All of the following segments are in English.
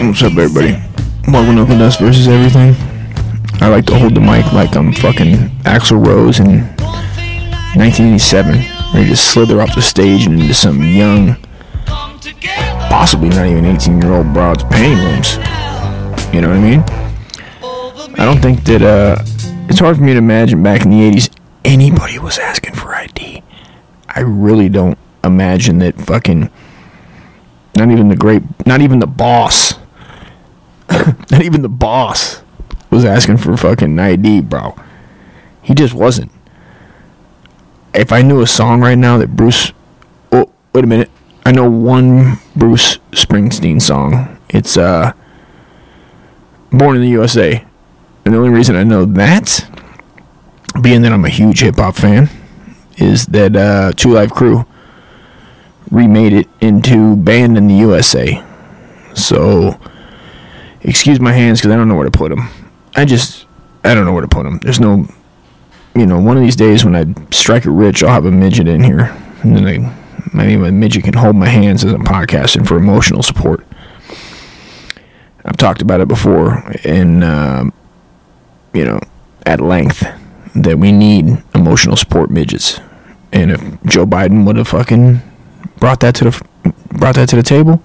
What's up, everybody? Welcome to Us versus Everything. I like to hold the mic like I'm fucking Axl Rose in 1987, ready to slither off the stage and into some young, possibly not even 18 year old broad's painting rooms. You know what I mean? I don't think that, uh, it's hard for me to imagine back in the 80s anybody was asking for ID. I really don't imagine that fucking not even the great not even the boss not even the boss was asking for fucking ID, bro. He just wasn't. If I knew a song right now that Bruce Oh, wait a minute. I know one Bruce Springsteen song. It's uh Born in the USA. And the only reason I know that being that I'm a huge hip hop fan is that uh, Two Live Crew remade it into Banned in the USA. So, excuse my hands because I don't know where to put them. I just, I don't know where to put them. There's no, you know, one of these days when I strike it rich, I'll have a midget in here. And then I, maybe my midget can hold my hands as I'm podcasting for emotional support. I've talked about it before, and, um, you know, at length that we need emotional support midgets. And if Joe Biden would have fucking brought that to the brought that to the table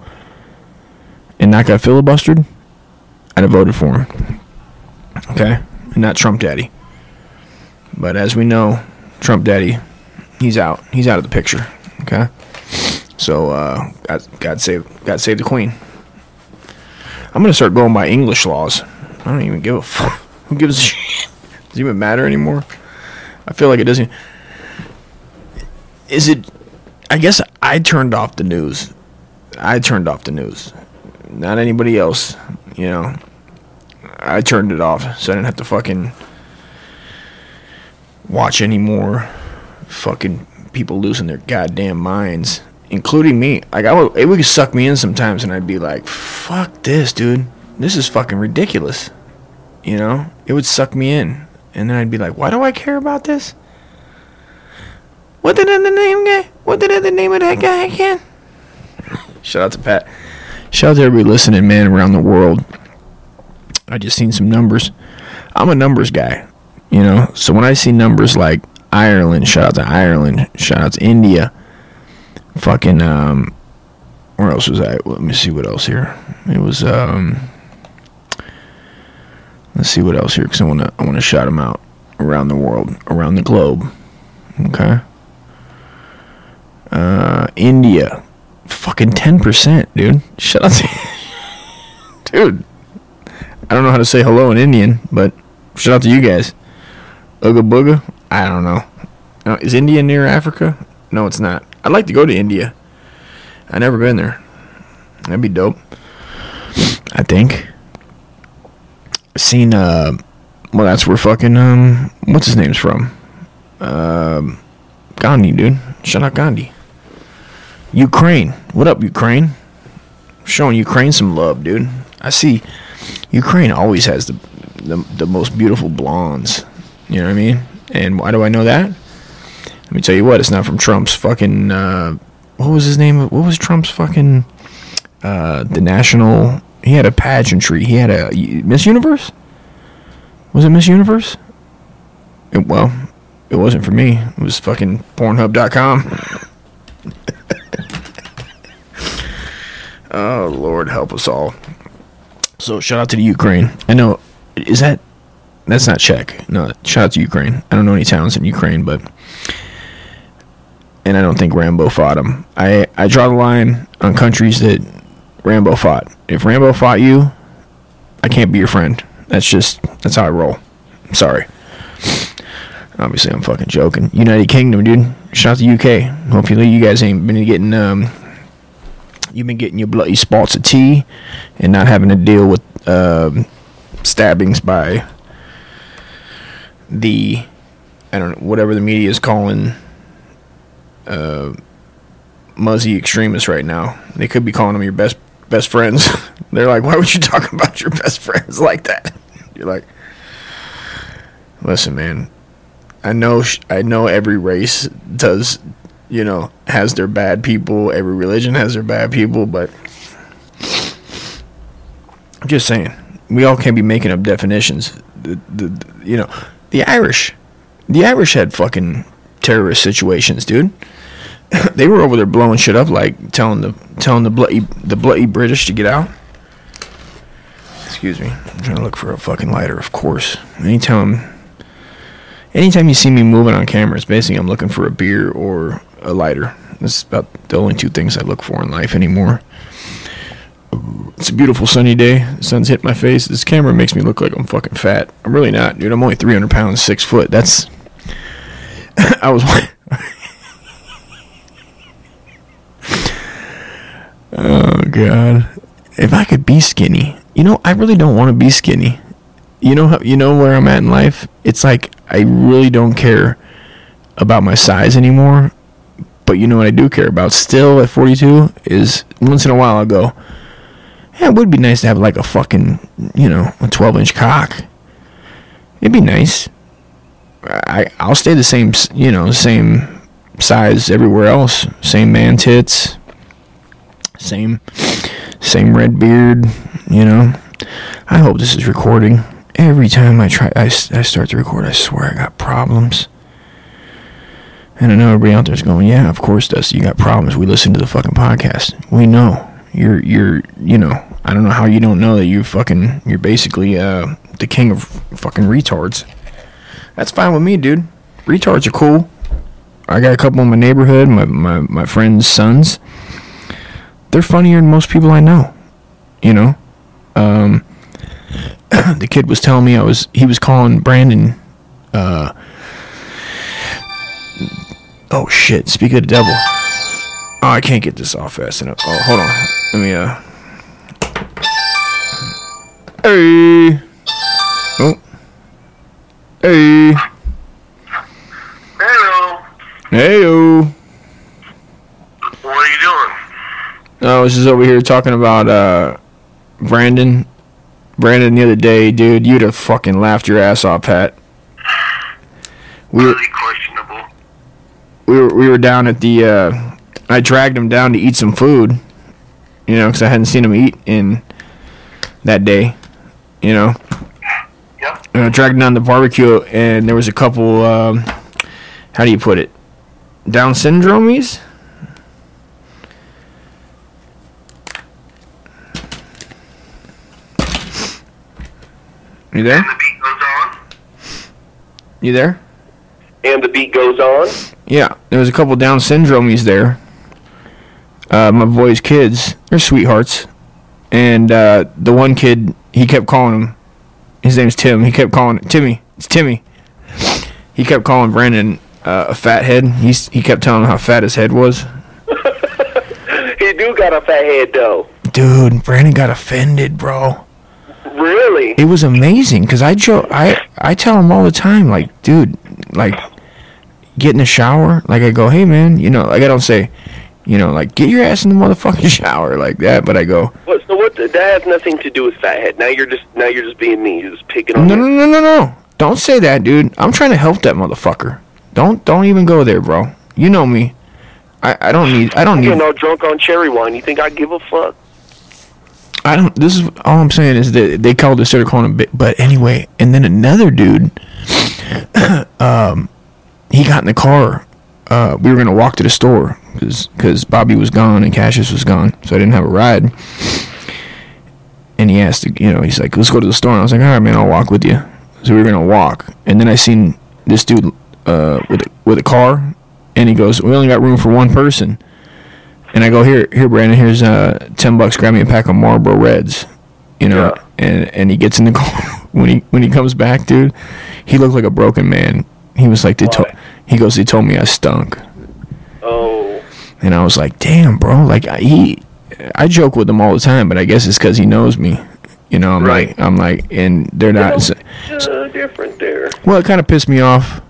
and not got filibustered, I'd have voted for him. Okay, and not Trump Daddy. But as we know, Trump Daddy, he's out. He's out of the picture. Okay, so uh, God, God save God save the Queen. I'm gonna start going by English laws. I don't even give a fuck. Who gives a shit? Does it even matter anymore? I feel like it doesn't. Is it? I guess I turned off the news. I turned off the news. Not anybody else. You know. I turned it off so I didn't have to fucking watch any more fucking people losing their goddamn minds, including me. Like I would, it would suck me in sometimes, and I'd be like, "Fuck this, dude. This is fucking ridiculous." You know, it would suck me in, and then I'd be like, "Why do I care about this?" What did the name guy? What did the name of that guy again? Shout out to Pat. Shout out to everybody listening, man, around the world. I just seen some numbers. I'm a numbers guy, you know. So when I see numbers like Ireland, shout out to Ireland, shout out to India, fucking um, where else was I? Let me see what else here. It was um, let's see what else here because I want to I want to shout them out around the world, around the globe. Okay. Uh, India, fucking ten percent, dude. Shout out to dude. I don't know how to say hello in Indian, but shout out to you guys. Ooga booga. I don't know. Uh, Is India near Africa? No, it's not. I'd like to go to India. I never been there. That'd be dope. I think. Seen uh, well, that's where fucking um, what's his name's from? Um, Gandhi, dude. Shout out Gandhi. Ukraine. What up, Ukraine? Showing Ukraine some love, dude. I see Ukraine always has the, the the most beautiful blondes. You know what I mean? And why do I know that? Let me tell you what, it's not from Trump's fucking uh, what was his name? What was Trump's fucking uh, the national he had a pageantry. He had a Miss Universe? Was it Miss Universe? It, well, it wasn't for me. It was fucking Pornhub.com. oh Lord, help us all. So shout out to the Ukraine. I know, is that that's not Czech? No, shout out to Ukraine. I don't know any towns in Ukraine, but and I don't think Rambo fought him. I I draw the line on countries that Rambo fought. If Rambo fought you, I can't be your friend. That's just that's how I roll. I'm sorry. Obviously, I'm fucking joking. United Kingdom, dude. Shout out to UK. Hopefully, you guys ain't been getting um. You've been getting your bloody spots of tea, and not having to deal with um, stabbings by the I don't know whatever the media is calling uh, muzzy extremists right now. They could be calling them your best best friends. They're like, why would you talk about your best friends like that? You're like, listen, man. I know I know every race does, you know, has their bad people. Every religion has their bad people, but I'm Just saying, we all can't be making up definitions. The, the, the you know, the Irish, the Irish had fucking terrorist situations, dude. they were over there blowing shit up, like telling the telling the bloody the bloody British to get out. Excuse me, I'm trying to look for a fucking lighter. Of course, anytime, anytime you see me moving on camera, it's basically I'm looking for a beer or a lighter. That's about the only two things I look for in life anymore. It's a beautiful sunny day. The sun's hit my face. This camera makes me look like I'm fucking fat. I'm really not, dude. I'm only 300 pounds, six foot. That's. I was. oh god. If I could be skinny, you know, I really don't want to be skinny. You know how you know where I'm at in life. It's like I really don't care about my size anymore. But you know what I do care about still at 42 is once in a while I'll go, yeah, it would be nice to have like a fucking, you know, a 12 inch cock. It'd be nice. I I'll stay the same, you know, same size everywhere else. Same man tits. Same same red beard, you know. I hope this is recording. Every time I try I, I start to record, I swear I got problems. And I know everybody out there's going, yeah, of course, Dusty, you got problems. We listen to the fucking podcast. We know you're you're you know I don't know how you don't know that you fucking you're basically uh the king of fucking retards. That's fine with me, dude. Retards are cool. I got a couple in my neighborhood, my my my friends' sons. They're funnier than most people I know. You know, um, the kid was telling me I was he was calling Brandon. Uh, oh shit! Speak of the devil. Oh, I can't get this off fast enough. Oh, hold on. Let me uh. Hey. Oh. Hey. Hello. Heyo. What are you doing? I was just over here talking about uh Brandon. Brandon the other day, dude, you'd have fucking laughed your ass off, Pat. We were. We were we were down at the uh I dragged him down to eat some food. You know, cuz I hadn't seen him eat in that day, you know. Yep. And I dragged him down to the barbecue and there was a couple um how do you put it? Down syndromies? You there? And the beat goes on. You there? And the beat goes on. Yeah, there was a couple Down syndromies there. Uh, my boys' kids, they're sweethearts, and uh, the one kid, he kept calling him. His name's Tim. He kept calling Timmy. It's Timmy. He kept calling Brandon uh, a fat head. He's he kept telling him how fat his head was. he do got a fat head though. Dude, Brandon got offended, bro. Really? It was amazing because I jo- I I tell him all the time, like, dude, like, get in the shower. Like I go, hey man, you know, like I don't say, you know, like get your ass in the motherfucking shower like that, but I go, What, so what? That has nothing to do with fathead. Now you're just now you're just being mean. You're just picking on no, no, no, no, no, don't say that, dude. I'm trying to help that motherfucker. Don't don't even go there, bro. You know me. I, I don't need I don't I'm need getting all drunk on cherry wine. You think I give a fuck? I don't. This is all I'm saying is that they called started calling him. Big, but anyway, and then another dude, um, he got in the car. Uh, we were gonna walk to the store because Bobby was gone and Cassius was gone, so I didn't have a ride. And he asked, you know, he's like, "Let's go to the store." And I was like, "All right, man, I'll walk with you." So we were gonna walk, and then I seen this dude uh, with a, with a car, and he goes, "We only got room for one person." And I go, "Here, here, Brandon. Here's uh, ten bucks. Grab me a pack of Marlboro Reds." You know, Yeah. and and he gets in the car when he when he comes back, dude. He looked like a broken man. He was like, "They told." He goes, "They told me I stunk." Oh, And I was like, "Damn, bro! Like I- he, I joke with him all the time, but I guess it's because he knows me. You know, I'm Right. like, I'm like, and they're not. uh, different there. Well, it kind of pissed me off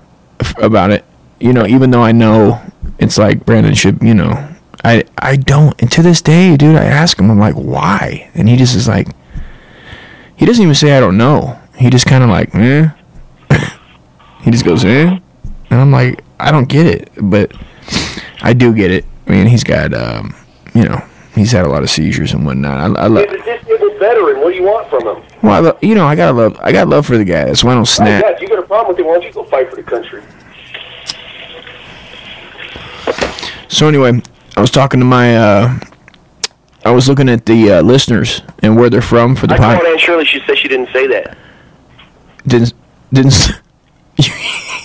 about it. You know, even though I know it's like Brandon should, you know, I I don't. And to this day, dude, I ask him, I'm like, why? And he just is like, he doesn't even say I don't know. He just kind of like, eh. he just goes, eh. And I'm like, I don't get it, but I do get it. I mean, he's got, um, you know, he's had a lot of seizures and whatnot. I, I, lo- Is it, is it veteran. What do you want from him? Well, I lo- you know, I got love. I got love for the guy. That's why I don't Oh, snap. yeah, if you got a problem with it, why don't you go fight for the country? So anyway, I was talking to my. uh I was looking at the uh, listeners and where they're from for the I called podcast. Aunt Shirley. She said she didn't say that. Didn't didn't.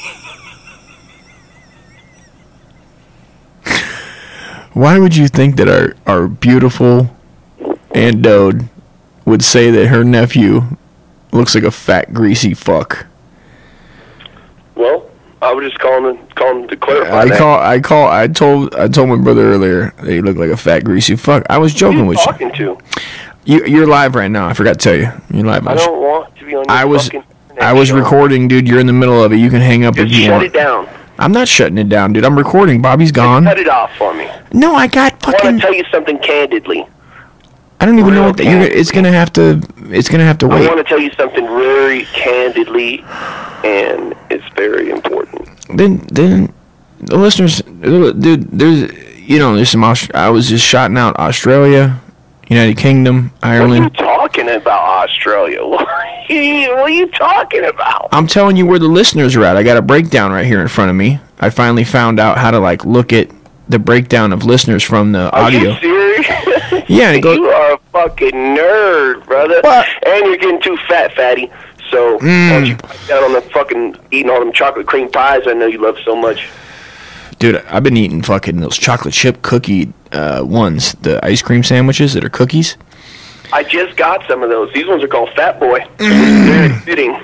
Why would you think that our our beautiful Aunt Dode would say that her nephew looks like a fat greasy fuck? Well, I was just calling to, calling to clarify I that. call I call I told I told my brother earlier that he looked like a fat greasy fuck. I was joking with you. talking to? you. You're live right now. I forgot to tell you. You're live. I on the sh- don't want to be on your I was fucking I was show. recording, dude. You're in the middle of it. You can hang up Just if you shut want. it down. I'm not shutting it down, dude. I'm recording. Bobby's gone. Cut it off for me. No, I got fucking. I want to tell you something candidly. I don't even know what that. You're, it's gonna have to. It's gonna have to wait. I want to tell you something very candidly, and it's very important. Then, then the listeners, dude. There's, you know, there's some. I was just shouting out Australia, United Kingdom, Ireland. What are you talking about, Australia? What are you, what are you talking about? I'm telling you where the listeners are at. I got a breakdown right here in front of me. I finally found out how to like look at the breakdown of listeners from the Are audio. you serious? Yeah, it goes- you are a fucking nerd, brother. What? And you're getting too fat, fatty. So why Mm. don't you down on the fucking eating all them chocolate cream pies I know you love so much. Dude, I've been eating fucking those chocolate chip cookie uh, ones, the ice cream sandwiches that are cookies. I just got some of those. These ones are called Fat Boy. Mm. Very fitting.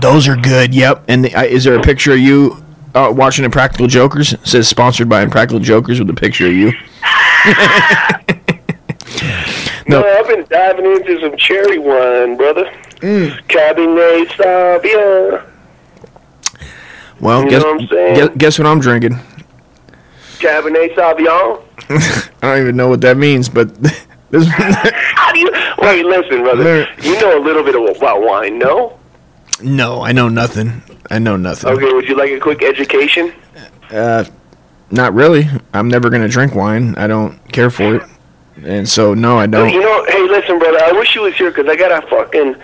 Those are good. Yep. And the, uh, is there a picture of you uh, watching Impractical Jokers? It says sponsored by Impractical Jokers with a picture of you. No, I've been diving into some cherry wine, brother. Mm. Cabernet Sauvignon. Well, You guess, what I'm guess guess what I'm drinking. Cabernet Sauvignon. I don't even know what that means, but this. How do you... Wait, listen, brother. There- You know a little bit about wine, no? no, I know nothing. I know nothing. Okay, would you like a quick education? Uh, not really. I'm never gonna drink wine. I don't care for it, and so no, I don't. You know, hey, listen, brother. I wish you was here because I got a fucking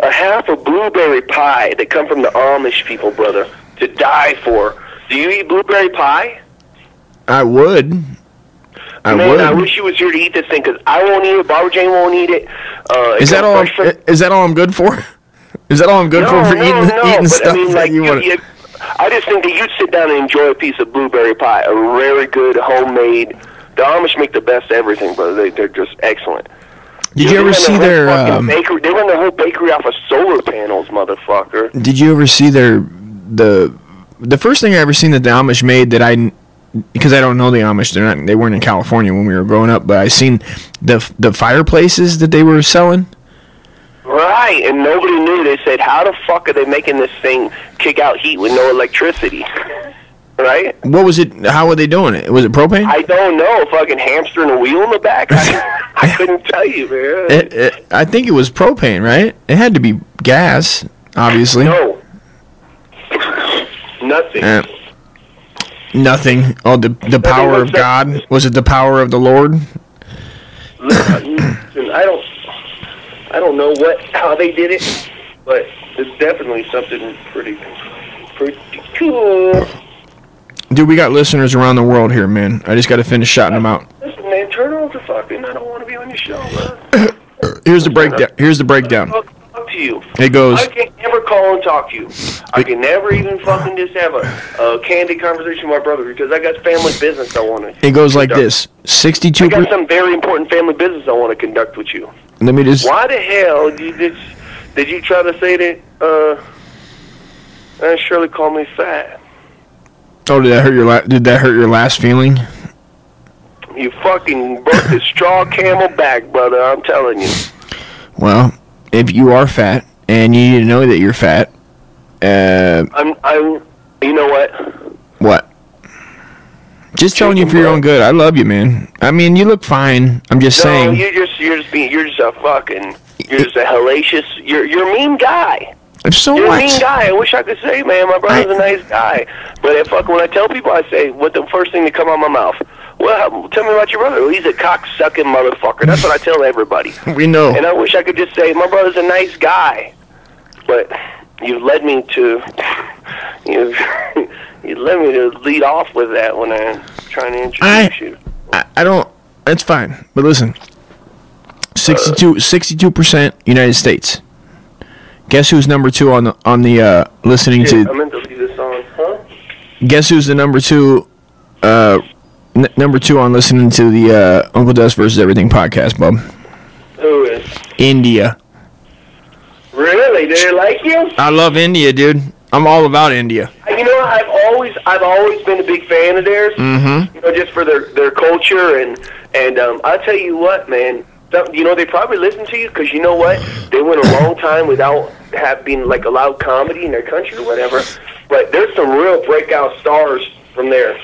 a half a blueberry pie that come from the Amish people, brother, to die for. Do you eat blueberry pie? I would. I Man, would. I wish you was here to eat this thing because I won't eat it. Barbara Jane won't eat it. Uh, Is that all? fresh Is that all I'm good for? Is that all I'm good no, for for no, eating no, eating but stuff I mean, that like, you you, want? you, I just think that you'd sit down and enjoy a piece of blueberry pie, a very good homemade. The Amish make the best everything, brother. They, they're just excellent. Did you They ever see their? Um, bakery? They run their whole bakery off of solar panels, motherfucker. did you ever see their the the first thing I ever seen that the Amish made that I because I don't know the Amish they're not they weren't in California when we were growing up but I seen the the fireplaces that they were selling. Right, and nobody knew. They said, "How the fuck are they making this thing kick out heat with no electricity?" Right? What was it? How were they doing it? Was it propane? I don't know. Fucking hamster and a wheel in the back. I, I couldn't tell you, man. It, it, I think it was propane, right? It had to be gas, obviously. no, nothing. Uh, nothing. Oh, the the power of God. Was it the power of the Lord? Listen, I don't, I don't know what how they did it, but it's definitely something pretty, pretty cool. Dude, we got listeners around the world here, man. I just got to finish shouting them out. Listen, man, turn off the fucking. I don't want to be on your show, man. Here's the breakdown. Here's the breakdown. To you. It goes. I can never call and talk to you. I can never even fucking just have a, a candid conversation with my brother because I got family business I want to. It goes like this: I sixty-two. got some very important family business I want to conduct with you. let me just. Why the hell did you, did, did you try to say that, uh, Aunt Shirley called me fat? Oh, did that hurt your? La- did that hurt your last feeling? You fucking broke the straw camel back, brother, I'm telling you. Well, if you are fat and you need to know that you're fat, uh, I'm, I'm, you know what? what? Just telling you for your own good. I love you, man. I mean, you look fine. I'm just No, saying. you're just, you're just being, you're just a fucking, you're just a hellacious, you're, you're a mean guy. so You're what? a mean guy. I wish I could say, man, my brother's I- a nice guy. But if fuck, when I tell people, I say what the first thing that come out of my mouth. Well, tell me about your brother. Well, he's a cock-sucking motherfucker. That's what I tell everybody. We know. And I wish I could just say, my brother's a nice guy. But you've led me to, you've, you led me to lead off with that when I'm trying to introduce I- you. I, I don't. That's fine. But listen, 62 percent United States. Guess who's number two on the on the uh, listening Shit, I to? meant to leave this on. Huh? Guess who's the number two? Uh, n- number two on listening to the uh, Uncle Dust versus Everything podcast, bub. Who is? India. Really? Did they like you? I love India, dude. I'm all about India. You know, I've always I've always been a big fan of theirs. Mm-hmm. You know, just for their their culture and and um, I'll tell you what, man. some- You know, they probably listen to you because you know what? They went a long time without have been like allowed comedy in their country or whatever. But there's some real breakout stars from there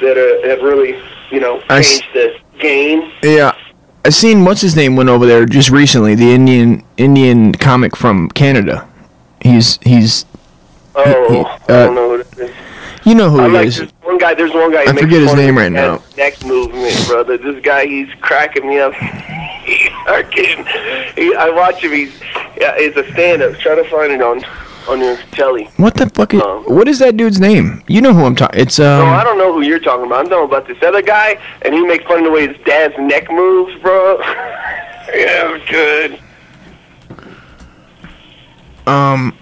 that uh, have really, you know, I changed the game. Yeah, I seen what's his name went over there just recently. The Indian Indian comic from Canada. He's he's Oh, he- I uh, don't know. What it is. you know who I he like is. this one guy. There's one guy. I forget his name right now. Neck movement, brother. This guy, he's cracking me up. he's. He, I watch him. He's. Yeah, it's a stand-up. Try to find it on on your telly. What the fuck? Is, Um, what is that dude's name? You know who I'm talking. It's um. No, I don't know who you're talking about. I'm talking about this other guy, and he makes fun of the way his dad's neck moves, bro. yeah, good. um.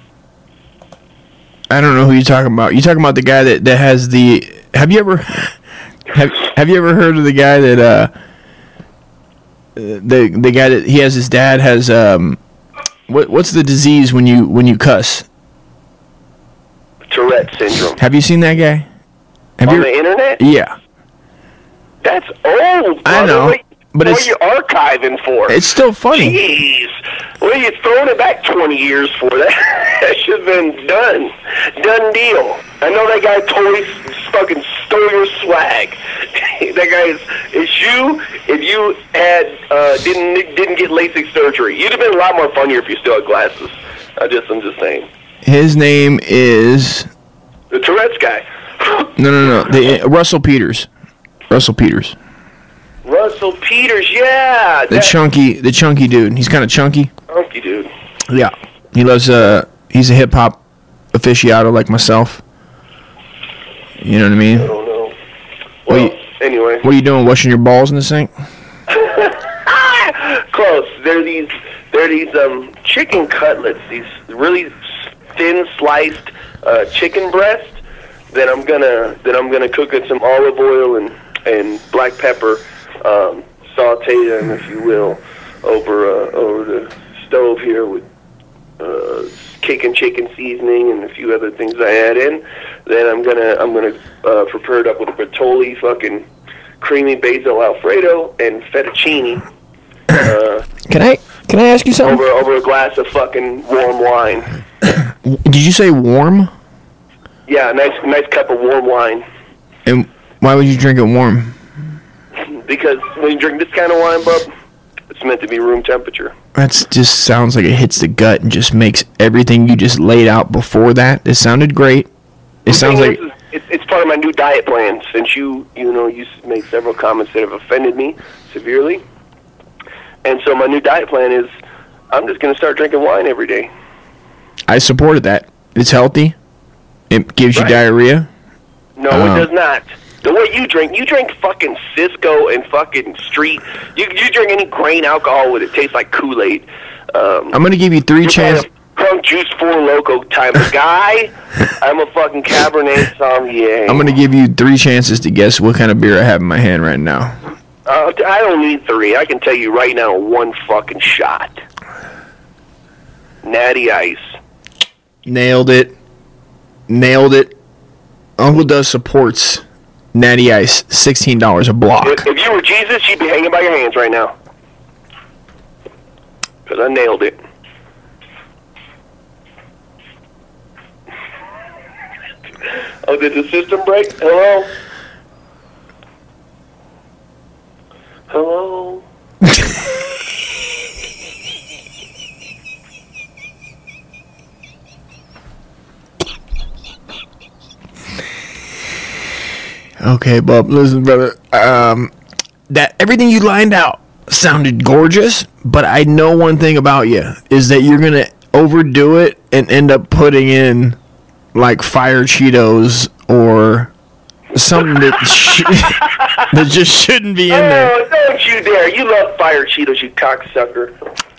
I don't know who you're talking about. You talking about the guy that that has the? Have you ever? Have Have you ever heard of the guy that uh? The the guy that he has his dad has um. What what's the disease when you when you cuss? Tourette syndrome. Have you seen that guy? Have on you? the internet? Yeah, That's old. Brother. I know, What, but what it's- are you archiving for? it's still funny. Jeez. What are you throwing it back 20 years for? That, that should have been done. Done deal. I know that guy totally fucking stole your swag. that guy is, is you if you had uh, didn't didn't get LASIK surgery. You'd have been a lot more funnier if you still had glasses. I just I'm just saying. His name is The Tourette's guy. no no no the Russell Peters. Russell Peters, Russell Peters, yeah. the chunky the chunky dude. He's kind of chunky. Chunky dude. Yeah, he loves uh he's a hip hop aficionado like myself. You know what I mean? I don't know. Well, Well, you- anyway. What are you doing? Washing your balls in the sink? Close. They're these they're these um chicken cutlets, these really thin sliced uh, chicken breast that I'm gonna that I'm gonna cook in some olive oil and and black pepper, um, saute them if you will, over uh, over the stove here with uh, and chicken seasoning and a few other things I add in. Then I'm gonna I'm gonna uh, prepare it up with a Bertolli fucking creamy basil alfredo and fettuccine uh, Can I can I ask you something? over over a glass of fucking warm wine. Did you say warm? Yeah, a nice nice cup of warm wine. And why would you drink it warm? Because when you drink this kind of wine, bub, it's meant to be room temperature. That just sounds like it hits the gut and just makes everything you just laid out before that. It sounded great. It sounds like is, is it's, it's part of my new diet plan. Since you you know you made several comments that have offended me severely, and so my new diet plan is I'm just going to start drinking wine every day. I supported that. It's healthy. It gives you diarrhea. No, it does not. The way you drink, you drink fucking Cisco and fucking Street. You you drink any grain alcohol with it tastes like Kool Aid. Um, I'm gonna give you three chances. Crunk juice four Loko type of guy. I'm a fucking Cabernet Sauvignon. I'm gonna give you three chances to guess what kind of beer I have in my hand right now. Uh, I don't need three. I can tell you right now, one fucking shot. Natty Ice. Nailed it. Nailed it. Uncle Dust supports Natty Ice. Sixteen dollars a block. If, if you were Jesus, you'd be hanging by your hands right now. Because I nailed it. Oh, did the system break? Hello? Hello? Okay, Bob. Listen, brother. Um, that everything you lined out sounded gorgeous, but I know one thing about you is that you're gonna overdo it and end up putting in like fire Cheetos or something that that just shouldn't be in there. Oh, don't you dare! You love fire Cheetos, you cocksucker.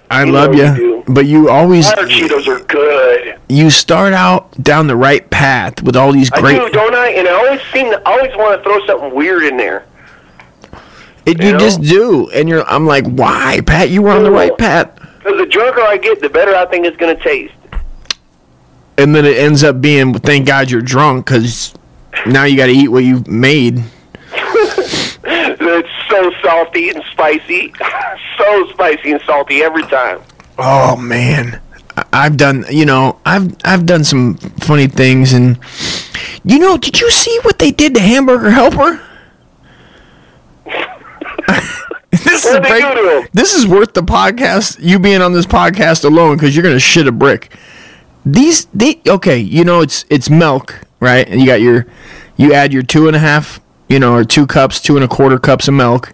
I you love you, but you always Fire Cheetos are good. you start out down the right path with all these I great. do, don't I? And I always seem to, always want to throw something weird in there. It, You you know? just do, and you're. I'm like, why, Pat? You were on the right path, Because the drunker I get, the better I think it's gonna taste. and then it ends up being, thank God you're drunk, because now you got to eat what you've made. Salty and spicy, so spicy and salty every time. Oh man, I've done. You know, I've I've done some funny things, and you know, did you see what they did to Hamburger Helper? this is they break- do to him? this is worth the podcast. You being on this podcast alone, because you're gonna shit a brick. These they okay. You know, it's it's milk, right? And you got your you add your two and a half, you know, or two cups, two and a quarter cups of milk.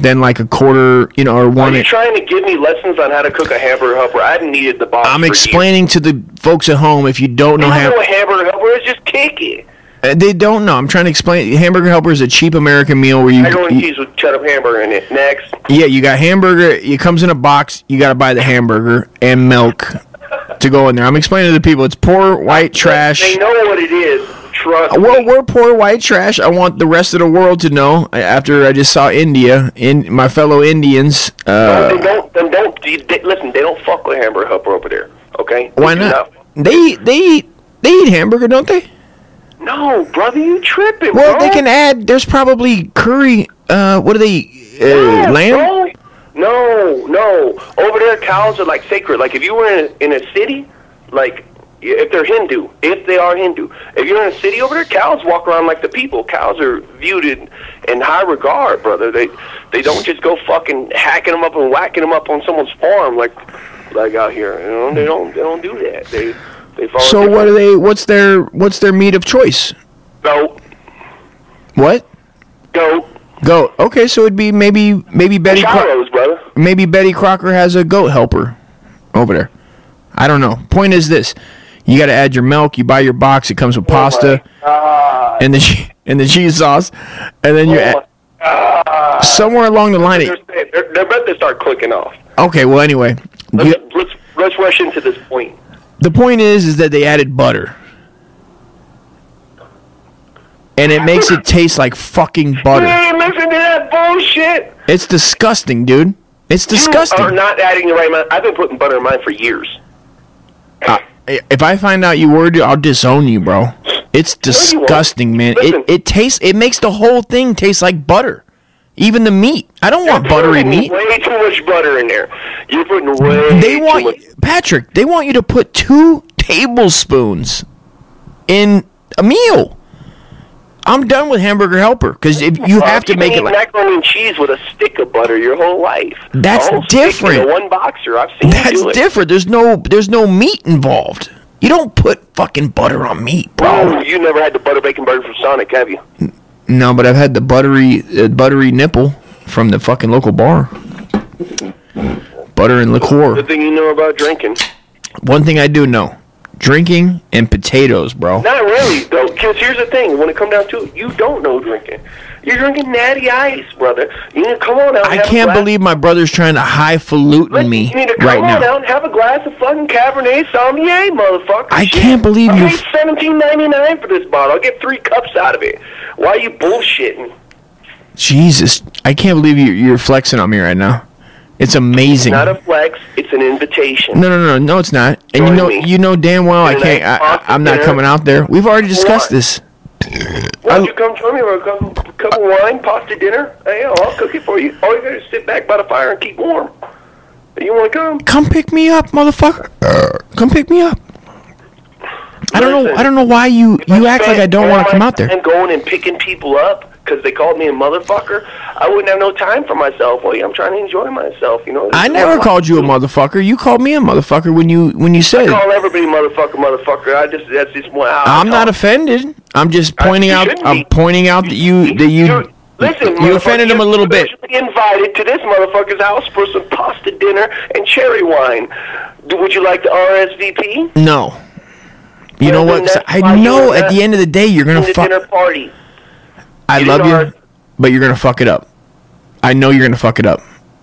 Then like a quarter, you know, or one. Are you trying to give me lessons on how to cook a hamburger helper? I needed the box. I'm for years. explaining to the folks at home if you don't know You don't know what hamburger helper is? Just kick it. uh, they don't know. I'm trying to explain. Hamburger Helper is a cheap American meal where you, and you- cheese with cheddar hamburger in it. Next. yeah, you got hamburger. It comes in a box. You got to buy the hamburger and milk to go in there. I'm explaining to the people. It's poor white trash. They know what it is. Trust Well, me. we're poor white trash. I want the rest of the world to know. After I just saw India, in my fellow Indians, they uh, don't. Then don't. They, they- listen, they don't fuck with hamburger helper over there. Okay. why They not? They eat, they eat they eat hamburger, don't they? No, brother, you tripping, Well, bro. they can add. There's probably curry. Uh, what are they? Uh, Yeah, lamb. bro. No, no. Over there, cows are like sacred. Like if you were in a, in a city, like if they're Hindu, if they are Hindu, if you're in a city over there, cows walk around like the people. Cows are viewed in, in high regard, brother. They they don't just go fucking hacking them up and whacking them up on someone's farm like like out here. You know, they don't they don't do that. They they follow. So what are they? What's their what's their meat of choice? Goat, What? goat, Goat. Okay, so it'd be maybe maybe Betty Cro- brother. maybe Betty Crocker has a goat helper over there. I don't know. Point is this: you got to add your milk. You buy your box. It comes with pasta God. and the and the cheese sauce, and then you Oh add, God. somewhere along the line. They're, It, they're, they're about to start clicking off. okay. Well, anyway, Let's, you- let's let's rush into this point. the point is is that they added butter. And it makes it taste like fucking butter. Listen to that bullshit. It's disgusting, dude. It's disgusting. You are not adding the right amount. I've been putting butter in mine for years. Uh, if I find out you were, I'll disown you, bro. It's disgusting, man. Listen. It it tastes. It makes the whole thing taste like butter. Even the meat. I don't want buttery meat. Way too much butter in there. You're putting way They want much. Patrick. They want you to put two tablespoons in a meal. I'm done with hamburger helper because if you have to make it like macaroni and cheese with a stick of butter your whole life. That's whole different. one boxer. I've seen that's you do it. different. There's no there's no meat involved. You don't put fucking butter on meat, bro. Oh, you never had the butter bacon burger from Sonic, have you? No, but I've had the buttery uh, buttery nipple from the fucking local bar. Butter and liqueur. The thing you know about drinking. One thing I do know: drinking and potatoes, bro. Not really, though. Because here's the thing: when it comes down to it, you don't know drinking. You're drinking natty ice, brother. You need to come on out. I have can't glass- believe my brother's trying to highfalutin Listen, me You need to come right on now. out and have a glass of fucking Cabernet Sauvignon, motherfucker. I Shit. can't believe I you paid seventeen ninety nine for this bottle. I'll get three cups out of it. Why are you bullshitting? Jesus, I can't believe you, you're flexing on me right now. It's amazing. Not a flex. It's an invitation. no, no, no, no, it's not. And you know, me. you know damn well I can't. I, I, I'm not coming out there. We've already discussed this. Why don't you come join me for a couple, cup of wine, pasta dinner? Hey, I'll cook it for you. All you gotta do is sit back by the fire and keep warm. You want to come? Come pick me up, motherfucker. Come pick me up. I don't know. I don't know why you you act like I don't want to come out there. And going and picking people up. Because they called me a motherfucker, I wouldn't have no time for myself. Well, yeah, I'm trying to enjoy myself, you know. This I never called you a motherfucker. You called me a motherfucker when you when you said. I call everybody motherfucker, motherfucker. I just that's just I I'm not offended. I'm just Uh, pointing out. I'm be. pointing out that you that you You're- Listen, you offended him a little bit. Invited to this motherfucker's house for some pasta dinner and cherry wine. Would you like to RSVP? No. You know what? then 'Cause that's I know at not the end of the day you're gonna fuck. dinner party. I love you, but you're gonna fuck it up. I know you're gonna fuck it up.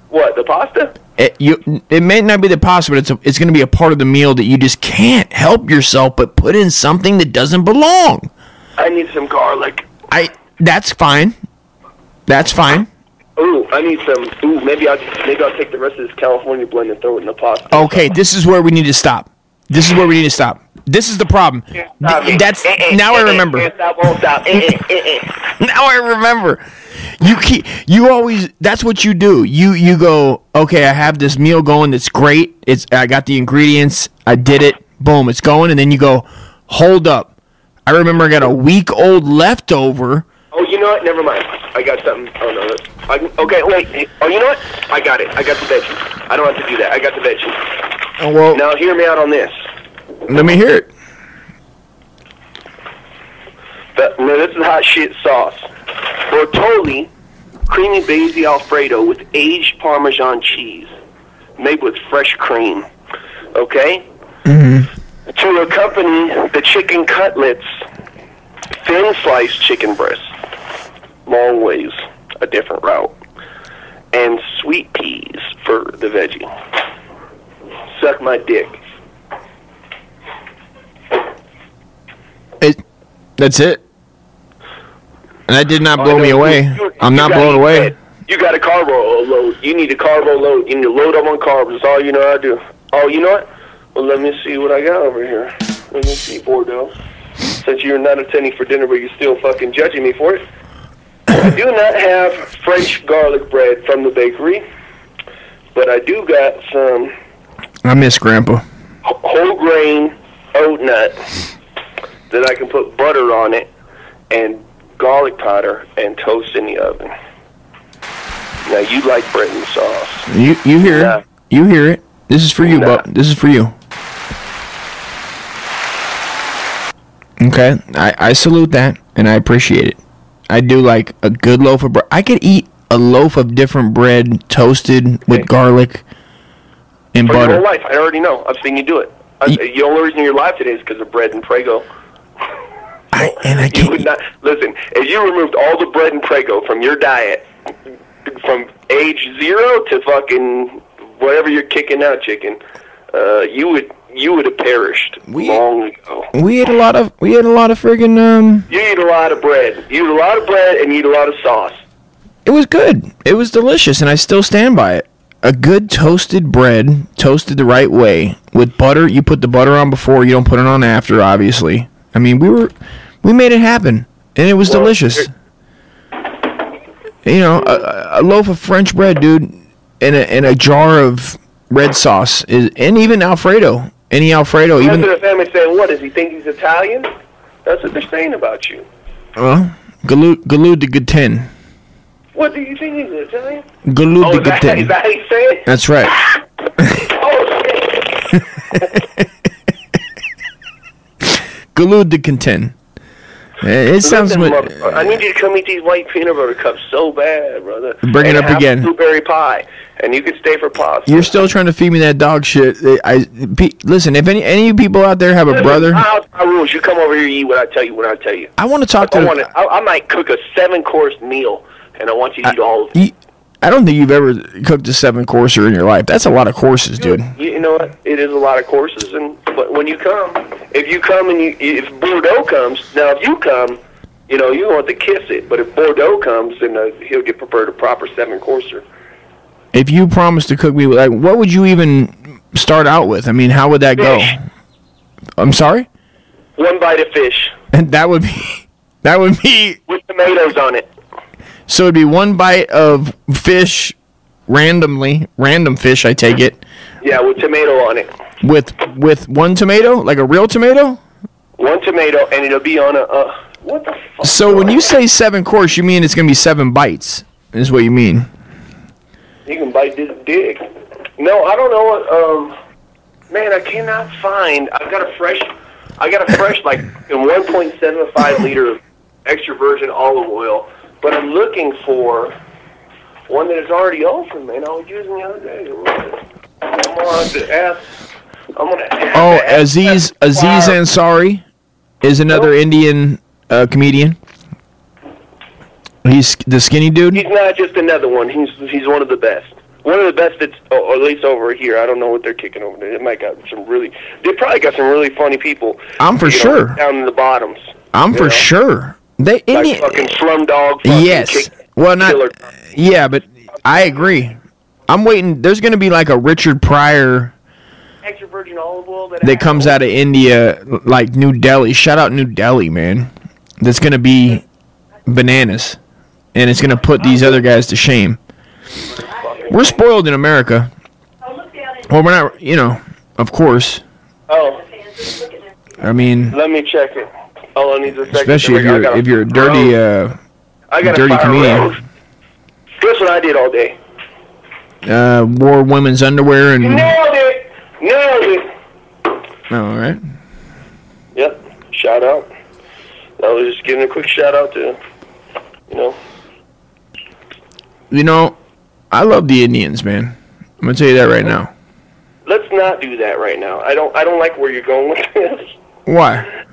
What the pasta? It, you, it may not be the pasta, but it's a, it's gonna be a part of the meal that you just can't help yourself but put in something that doesn't belong. I need some garlic. I that's fine. That's fine. Ooh, I need some. Ooh, maybe I'll maybe I'll take the rest of this California blend and throw it in the pasta. Okay, this is where we need to stop. This is where we need to stop. This is the problem. Th- That's Eh, eh, now I eh, remember. Can't stop, won't stop. Now I remember. You keep you always that's what you do. You you go, okay, I have this meal going that's great. It's I got the ingredients, I did it, boom, it's going, and then you go, hold up. I remember I got a week old leftover. Oh, you know what? Never mind. I got something. Oh no. I, okay, wait. Oh, you know what? I got it. I got the veggies. I don't have to do that. I got the veggies. Oh, well, Now hear me out on this. Let me hear it. The, no, this is hot shit sauce. Bertolli creamy basil alfredo with aged Parmesan cheese, made with fresh cream. Okay. Mm-hmm. To accompany the chicken cutlets, thin sliced chicken breast, long ways, a different route, and sweet peas for the veggie. Suck my dick. It that's it. And that did not blow me away. you- you- I'm you not blown away. You got a carbo load. You need a carbo load. You need to load up on carbs. That's all you know how to do. Oh, you know what? Well, let me see what I got over here. Let me see, Bordeaux. Since you're not attending for dinner, but you're still fucking judging me for it. I do not have French garlic bread from the bakery, but I do got some I miss Grandpa. whole grain oat nut that I can put butter on it and garlic powder and toast in the oven. Now you like bread and sauce. You you hear it. You hear it. This is for you, Nah. Buck. This is for you. Okay, I, I salute that and I appreciate it. I do like a good loaf of bread. I could eat a loaf of different bread toasted with Okay. garlic and For your whole life, I already know. I've seen you do it. I, You- the only reason you're alive today is because of bread and Prego. I, and I can't. would not listen. If you removed all the bread and Prego from your diet, from age zero to fucking whatever you're kicking out, chicken, uh, you would you would have perished We- long ago. we ate a lot of we ate a lot of friggin' um. You eat a lot of bread. You eat a lot of bread and you eat a lot of sauce. It was good. It was delicious, and I still stand by it. A good toasted bread, toasted the right way with butter. You put the butter on before. You don't put it on after. Obviously. I mean, we were we made it happen, and it was Well, delicious. You know, a, a loaf of French bread, dude, and a and a jar of red sauce is, and even Alfredo. Any Alfredo, even the family saying, "What does he think he's Italian?" That's what they're saying about you. well, galou galou de gratin, What do you think he's Italian? galou Oh, de is that, is that how you say it? That's right. Oh shit! Galou to. Eh, It sounds. Mu- I need you to come eat these white peanut butter cups so bad, brother. Bring it up again. Blueberry pie, and you can stay for pasta. You're still trying to feed me that dog shit. I, I listen. If any any people out there have a brother, my rules. You come over here, you eat what I tell you. When I tell you, I want to talk to. I want to. I, I might cook a seven-course meal, and I want you to eat all of it. You- I don't think you've ever cooked a seven courser in your life. That's a lot of courses, dude. You, know what? It is a lot of courses, and but when you come, if you come and you, if Bordeaux comes, now if you come, you know you want to kiss it. But if Bordeaux comes, then uh, he'll get prepared a proper seven courser. If you promise to cook me, like, what would you even start out with? I mean, how would that go? I'm sorry, One bite of fish and that would be that would be with tomatoes on it. So it'd be one bite of fish randomly, random fish. I take it Yeah, with tomato on it. with with one tomato, like a real tomato. One tomato, and it'll be on a uh, What the fuck? So when you say seven course, you mean it's gonna be seven bites? Is what you mean? You can bite this dick. No, I don't know what. Um, man, I cannot find. I've got a fresh. I got a fresh like in 1.75 liter extra virgin olive oil, but I'm looking for one that is already open. Man, I was using the other day. I'm gonna ask. I'm gonna. ask. Oh, ask Aziz Aziz. Ansari is another Nope. Indian uh, comedian. He's the skinny dude. He's not just another one. He's he's one of the best. One of the best that's or or at least over here. I don't know what they're kicking over there. They might got some really. They probably got some really funny people. I'm for you know, sure. down in the bottoms. I'm for know? sure. They Like Indian. fucking slumdog. Fucking Yes. kick- Well, not. killer. Yeah, but I agree. I'm waiting. There's gonna be like a Richard Pryor Extra virgin olive oil that, that comes out of India, like New Delhi. Shout out New Delhi, man. That's gonna be bananas, and it's gonna put these other guys to shame. We're spoiled in America. Well, we're not. You know, of course. Oh, I mean, let me check it. Hold on, needs a second. especially if you're if you're a dirty. Uh, I got dirty comedian. roast. Guess what I did all day? uh, wore women's underwear and. Nailed it. Nailed it. Oh, all right. Yep. Shout out. I was just giving a quick shout out to, you know, You know, I love the Indians, man. I'm gonna tell you that right now. let's not do that right now. I don't. I don't like where you're going with this. Why?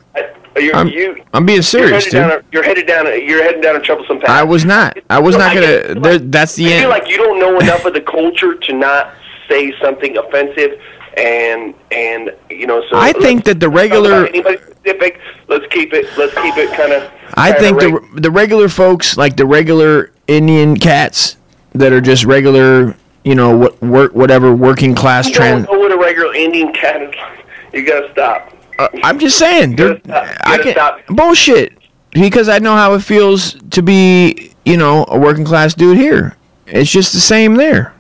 You're, I'm, you. I'm being You're serious, headed, dude. a, you're headed down. A, you're heading down a troublesome path. I was not. I was not I gonna. There, like- that's the I feel like you don't know enough of the culture to not say something offensive, and and you know. So I think that the regular- Anybody specific? Let's keep it. Let's keep it kind of. I think the the regular folks, like the regular Indian cats that are just regular, you know, what work whatever working class You trans. don't know what a regular Indian cat is like. You gotta stop. Uh, I'm just saying, stop. I can stop. bullshit because I know how it feels to be, you know, a working class dude here. It's just the same there.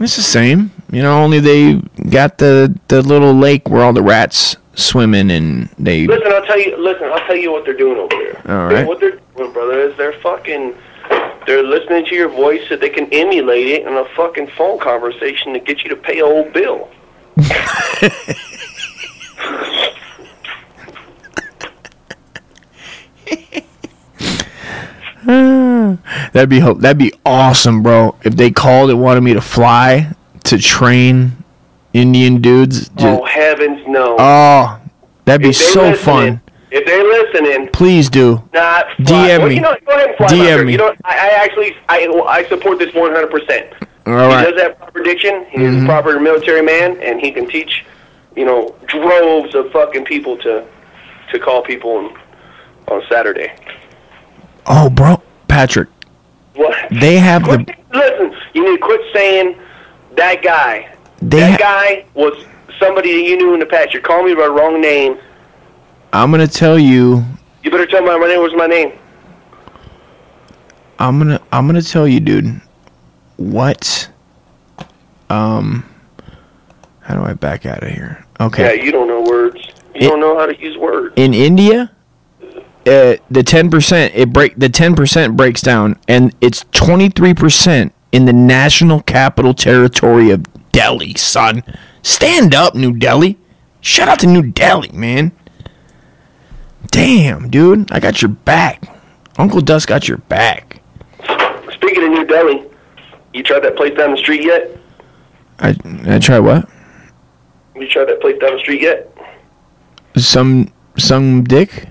It's the same, you know. Only they got the the little lake where all the rats swim in, and they. Listen, I'll tell you. Listen, I'll tell you what they're doing over there. All right. They- What they're doing, brother, is they're fucking. They're listening to your voice so they can emulate it in a fucking phone conversation to get you to pay a old bill. That'd be that'd be awesome, bro. If they called and wanted me to fly to train Indian dudes. Just, oh heavens, no! oh, that'd be so fun. If they're listening, Please do. not fly. DM well, me. You know, go ahead and fly DM me. You know, I, I actually, I, I support this 100. percent All He right. does have proper diction. He's Mm-hmm. a proper military man, and he can teach, you know, droves of fucking people to, to call people on, on Saturday. Oh, bro, Patrick, What? they have Quit, the listen, you need to quit saying that guy. they. that Ha- guy was somebody that you knew in the past. You're calling me by the wrong name. I'm gonna tell you. You better tell my, my name was my name. I'm gonna. I'm gonna tell you, dude. What? Um. How do I back out of here? Okay. Yeah, you don't know words. You It- don't know how to use words. in India, uh, the ten percent it break the ten percent breaks down, and it's twenty three percent in the national capital territory of Delhi. Son, stand up, New Delhi. Shout out to New Delhi, man. Damn, dude, I got your back. Uncle Dust got your back. Speaking of New Delhi, you tried that place down the street yet? I I try what? You tried that place down the street yet? Some some dick.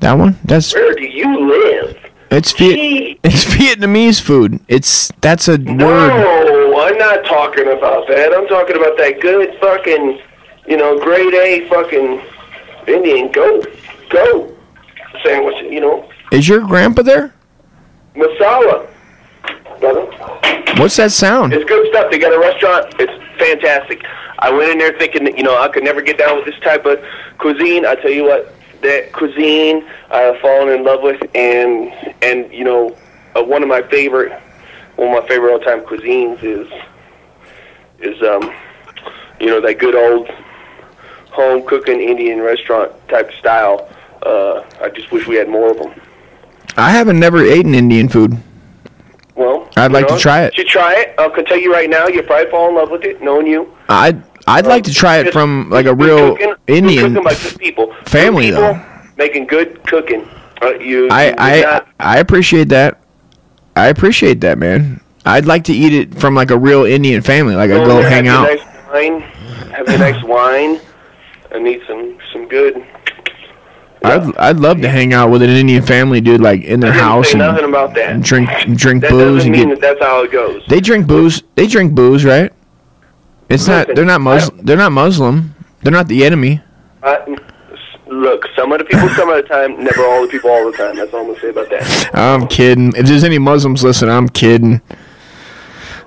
That one? That's Where do you live? it's Viet, it's Vietnamese food. It's that's a word. No, I'm not talking about that. I'm talking about that good fucking, you know, grade A fucking Indian goat, goat sandwich. You know, Is your grandpa there? masala, brother. What's that sound? It's good stuff. They got a restaurant. It's fantastic. I went in there thinking that you know I could never get down with this type of cuisine. I tell you what, that cuisine I have fallen in love with, and and you know, uh, one of my favorite, one of my favorite all time cuisines is is um, you know that good old home cooking Indian restaurant type style. Uh, I just wish we had more of them. I haven't never eaten Indian food. Well, I'd like to try it. You should try it. I can tell you right now, you'll probably fall in love with it, knowing you. I'd I'd like to try it from like a real cooking, Indian. cooking by good people. Good family, people though. Making good cooking. Uh, you, I you I not- I appreciate that. I appreciate that, man. I'd like to eat it from like a real Indian family. Like I go hang have out. Nice wine, have your nice wine, and eat some some good. I'd I'd love to hang out with an Indian family, dude. Like in their house say nothing and, about that. and drink drink that booze doesn't and mean get. that that's how it goes. They drink booze. They drink booze, right? It's not. They're not Muslim. They're not Muslim. They're not the enemy. I, look, some of the people some of the time, never all the people all the time. That's all I'm gonna say about that. I'm kidding. If there's any Muslims listen, I'm kidding.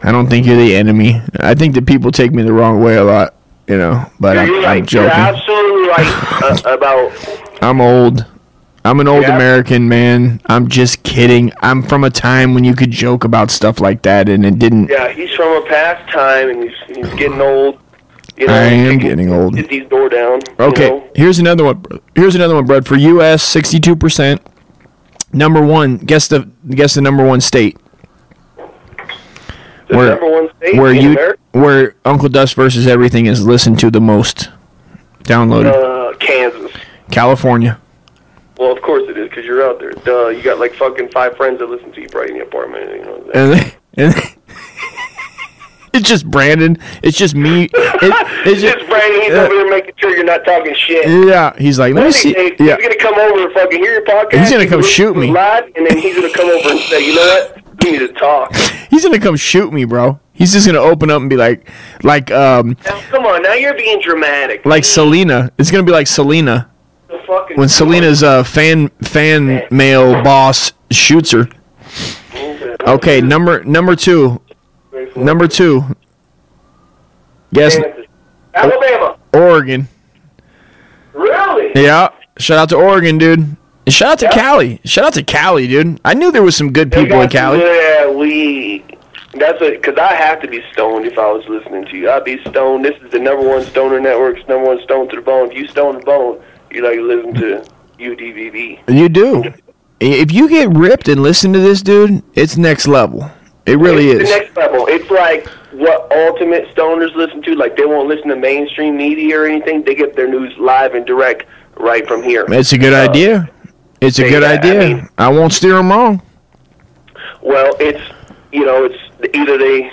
I don't think you're the enemy. I think that people take me the wrong way a lot, you know. But I'm, you're I'm right. You're joking. absolutely right uh, about. I'm old. I'm an old Yeah. American man. I'm just kidding. I'm from a time when you could joke about stuff like that, and it didn't. Yeah, he's from a past time, and he's he's getting old. You know, I am getting old. Get these door down. you Okay, know. here's another one. Here's another one, Brad. For U.S., 62 percent. Number one. Guess the guess the number one state The where- number one state where you America, where Uncle Dust versus everything is listened to the most. Downloaded. uh, Kansas. California. Well, of course it is, because you're out there. Duh, you got like fucking five friends that listen to you probably in the apartment. You know. And, and it's just Brandon. It's just me. It, it's It's just just Brandon. He's Yeah. over there making sure you're not talking shit. yeah. He's like, let me see. Hey, Yeah. He's gonna come over and fucking hear your podcast. He's gonna come shoot me. live, and then he's gonna come over and say, you know what? You need to talk. He's gonna come shoot me, bro. He's just gonna open up and be like, like, um, Now, come on, now you're being dramatic. like Selena. It's gonna be like Selena when Selena's uh, fan fan mail boss shoots her. Okay, number number two. Number two. Guess Alabama. Oregon. Really? Yeah. Shout out to Oregon, dude. And shout out to. Cali. Shout out to Cali, dude. I knew there was some good people in Cali. Yeah, we. That's it. Because I have to be stoned if I was listening to you. I'd be stoned. This is the number one stoner network's number one stone to the bone. If you stone the bone, you like listen to UDVE. You do. If you get ripped and listen to this, dude, it's next level. It really it's is. the next level. It's like what ultimate stoners listen to. Like they won't listen to mainstream media or anything. They get their news live and direct right from here. It's a good Uh, idea. It's a good I idea. mean- I won't steer them wrong. Well, it's you know, it's either they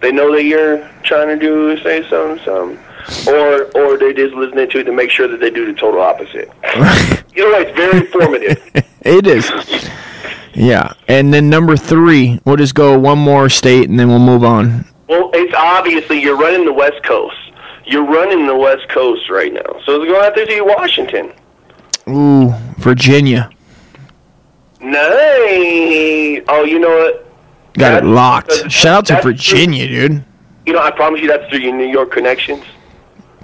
they know that you're trying to do say something, something, or or they just listening to it to make sure that they do the total opposite. you know, it's very informative. it is. Yeah. And then number three, we'll just go one more state and then we'll move on. well, it's obviously you're running the West Coast. You're running the West Coast right now, so it's going out there to Washington. Ooh, Virginia. Nice. Oh, you know what? Got it locked. Shout out to that's- Virginia, dude. You know, I promise you that's through your New York connections.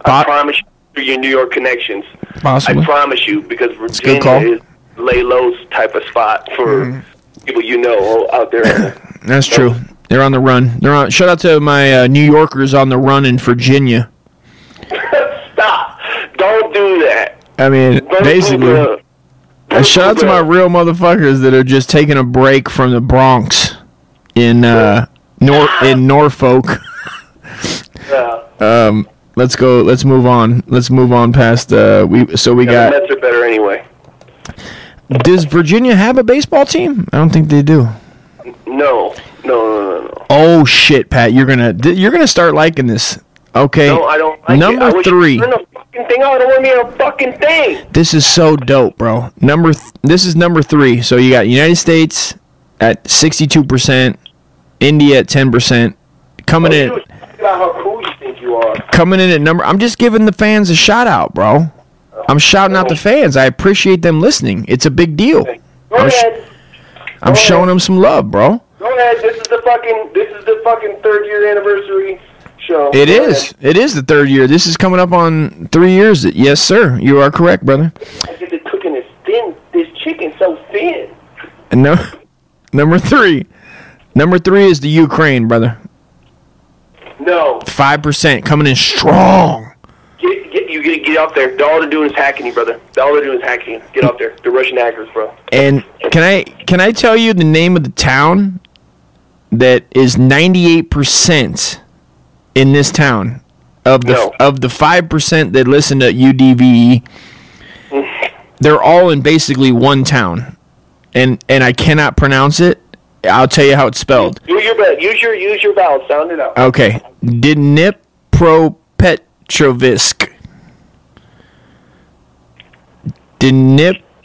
I promise you through your New York connections. I promise you, because. Virginia is lay low's type of spot for Mm-hmm. people you know out there. That's true. They're on the run. They're on. Shout out to my uh, New Yorkers on the run in Virginia. Stop! Don't do that. I mean, Don't basically. And shout out to my real motherfuckers that are just taking a break from the Bronx in uh Nor in Norfolk. Yeah. Um let's go let's move on. Let's move on past uh we so we the got Mets are better anyway. Does Virginia have a baseball team? I don't think they do. No, no, no, no, no. Oh shit, Pat, you're going to you're to start liking this. Okay. No, I don't like Number it. I 3. You turn the fucking thing on. I don't want be a fucking thing. This is so dope, bro. Number th- this is number 3. So you got United States at 62%, India at 10%, coming You in about how cool you are. coming in at number. I'm just giving the fans a shout out, bro. I'm shouting out the fans. I appreciate them listening. It's a big deal. Go I'm sh- ahead. I'm Go showing ahead. them some love, bro. Go ahead. This is the fucking. This is the fucking third year anniversary show. It Go is. ahead. It is the third year. This is coming up on three years. Yes, sir. You are correct, brother. I get the cooking is thin. This chicken so thin. No, number three. Number three is the Ukraine, brother. No, Five percent coming in strong. get get you get, get out there. All they're doing is hacking you, brother. All they're doing is hacking you. Get out there. The Russian hackers, bro. And can I can I tell you the name of the town that is 98% in this town of the No. of the 5% that listen to UDVE mm. they're all in basically one town. And and I cannot pronounce it. I'll tell you how it's spelled. Use your best. Use your use your vowels. Sound it out. Okay. Dnipropetrovsk.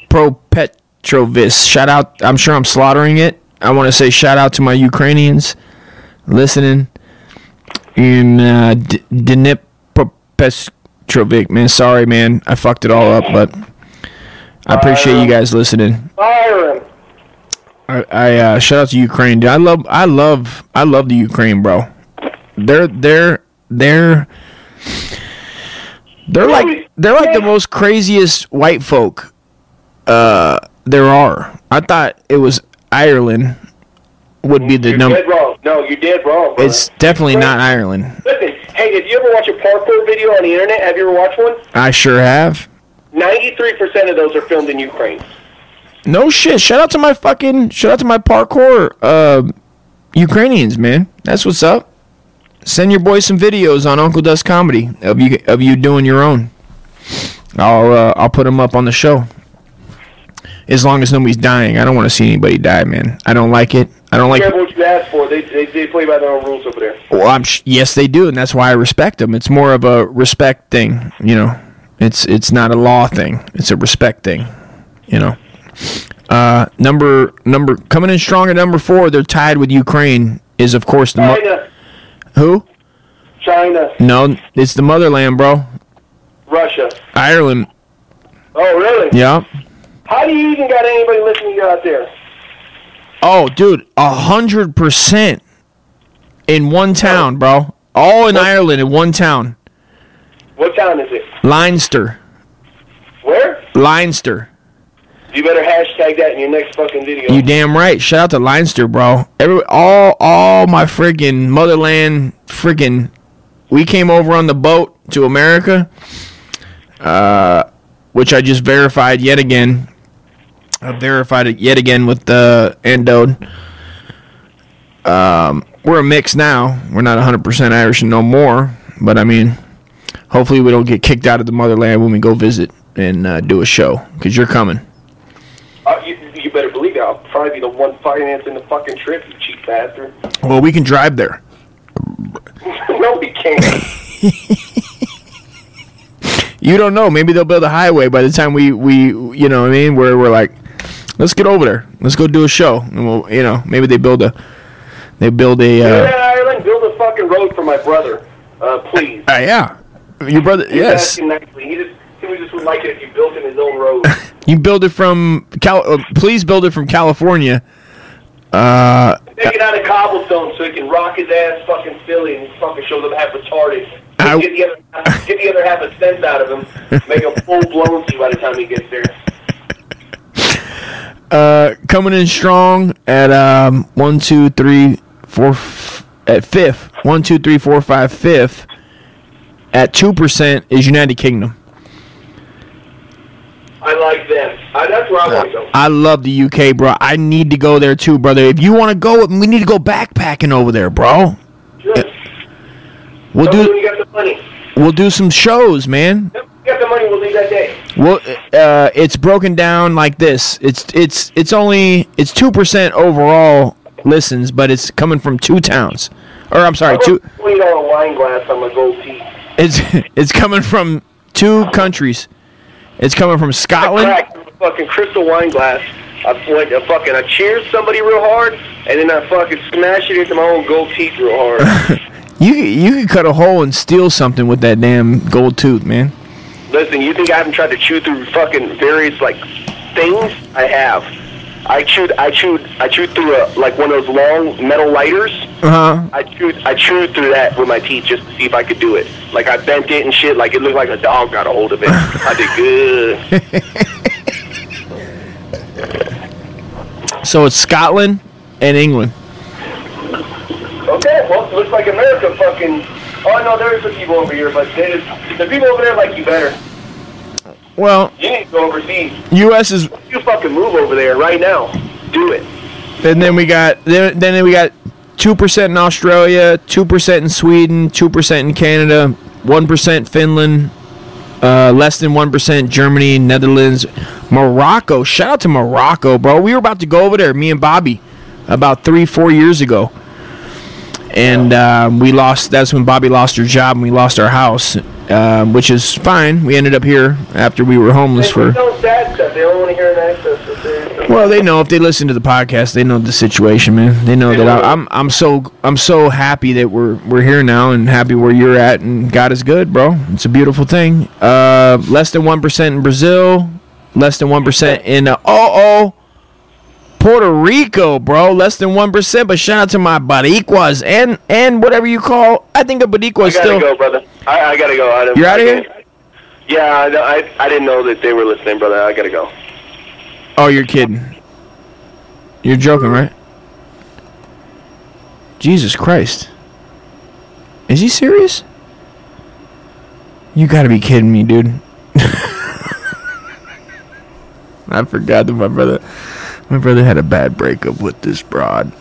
Dnipropetrovsk. Shout out. I'm sure I'm slaughtering it. I want to say shout out to my Ukrainians listening in uh, D- Dnipropetrovsk. Man, sorry, man. I fucked it all up, but I appreciate you guys listening. Fire him. I, I uh, shout out to Ukraine. Dude, I love, I love, I love the Ukraine, bro. They're they're they're they're like they're like the most craziest white folk uh there are. I thought it was Ireland would be the number. No, you're dead wrong. Brother. It's definitely not Ireland. Listen, hey, did you ever watch a parkour video on the internet? Have you ever watched one? I sure have. Ninety-three percent of those are filmed in Ukraine. No shit. Shout out to my fucking shout out to my parkour uh Ukrainians, man. That's what's up. Send your boy some videos on Uncle Dust Comedy of you of you doing your own. I'll uh, I'll put them up on the show. As long as nobody's dying, I don't want to see anybody die, man. I don't like it. I don't like. Careful what you ask for. They, they they play by their own rules over there. Well, I'm sh- yes, they do, and that's why I respect them. It's more of a respect thing, you know. It's it's not a law thing. It's a respect thing, you know. Uh, number number coming in strong at number four. They're tied with Ukraine. Is of course the China, who? China, No, it's the motherland, bro. Russia. Ireland. Oh, really? Yeah. How do you even got anybody listening to you out there? Oh, dude, a hundred percent in one town, bro. All in Ireland in one town. What town is it? Leinster. Where? Leinster. You better hashtag that in your next fucking video. You damn right. Shout out to Leinster, bro. Every all all my friggin' motherland friggin' we came over on the boat to America. Uh which I just verified yet again. I verified it yet again with the endode. Um we're a mix now. We're not 100% Irish and no more, but I mean hopefully we don't get kicked out of the motherland when we go visit and uh, do a show cuz you're coming. Uh, you, you better believe it. I'll probably be the one financing the fucking trip, you cheap bastard. Well, we can drive there. no, we can't. You don't know. Maybe they'll build a highway by the time we, we you know what I mean, where we're like, let's get over there. Let's go do a show. And we'll, you know, maybe they build a, they build a, Yeah, uh, Ireland, build a fucking road for my brother, uh, please. uh, yeah. Your brother, He's yes. asking nicely. He just, he just would like it if you built him his own road. You build it from, Cal- uh, please build it from California. Uh, Take it out of cobblestone so he can rock his ass fucking Philly and fucking show them half retarded. I- Get the, other, get the other half a sense out of him. Make him full blown to you by the time he gets there. uh, coming in strong at, um, one, two, three, four, f- at fifth. One, two, three, four, five, fifth. At 2% is United Kingdom. I like them. I, that's where I want to go. I love the UK, bro. I need to go there too, brother. If you want to go, we need to go backpacking over there, bro. Just We'll do you got the money. we'll do some shows, man. You got the money, we'll leave that day. Well, uh, it's broken down like this. It's it's it's only it's two percent overall listens, but it's coming from two towns, or I'm sorry, two. Twenty dollar wine glass on my gold teeth. It's it's coming from two countries. It's coming from I Scotland. cracked a fucking crystal wine glass. I went I fucking I cheered somebody real hard, and then I fucking smashed it into my own gold teeth real hard. You you could cut a hole and steal something with that damn gold tooth, man. Listen, you think I haven't tried to chew through fucking various like things? I have. I chewed, I chewed, I chewed through a like one of those long metal lighters. Uh huh. I chewed, I chewed through that with my teeth just to see if I could do it. Like I bent it and shit. Like it looked like a dog got a hold of it. I did good. So it's Scotland and England. Okay, well, it looks like America fucking Oh no, there are some people over here, but they just, the people over there like you better. Well, You need to go overseas. U.S. is, You fucking move over there right now. Do it. and then we got then then we got two percent in Australia, two percent in Sweden, two percent in Canada, one percent Finland, uh, less than one percent Germany, Netherlands, Morocco. Shout out to Morocco, bro. We were about to go over there, me and Bobby, about three four years ago. And um, we lost. That's when Bobby lost her job, and we lost our house, um, which is fine. We ended up here after we were homeless for. don't sad stuff. They don't want to hear nice stuff. So they- Well, they know if they listen to the podcast, they know the situation, man. They know that I, I'm I'm so I'm so happy that we're we're here now and happy where you're at and God is good, bro. It's a beautiful thing. Uh, less than one percent in Brazil, less than one percent in uh, oh oh Puerto Rico, bro. Less than one percent. But shout out to my Boricuas and and whatever you call. I think a Boricua I gotta still. go, brother. I, I gotta go. I don't- You're outta I here? Yeah, I, I I didn't know that they were listening, brother. I gotta go. Oh, you're kidding. You're joking, right? Jesus Christ. Is he serious? You gotta be kidding me, dude. I forgot that my brother my brother had a bad breakup with this broad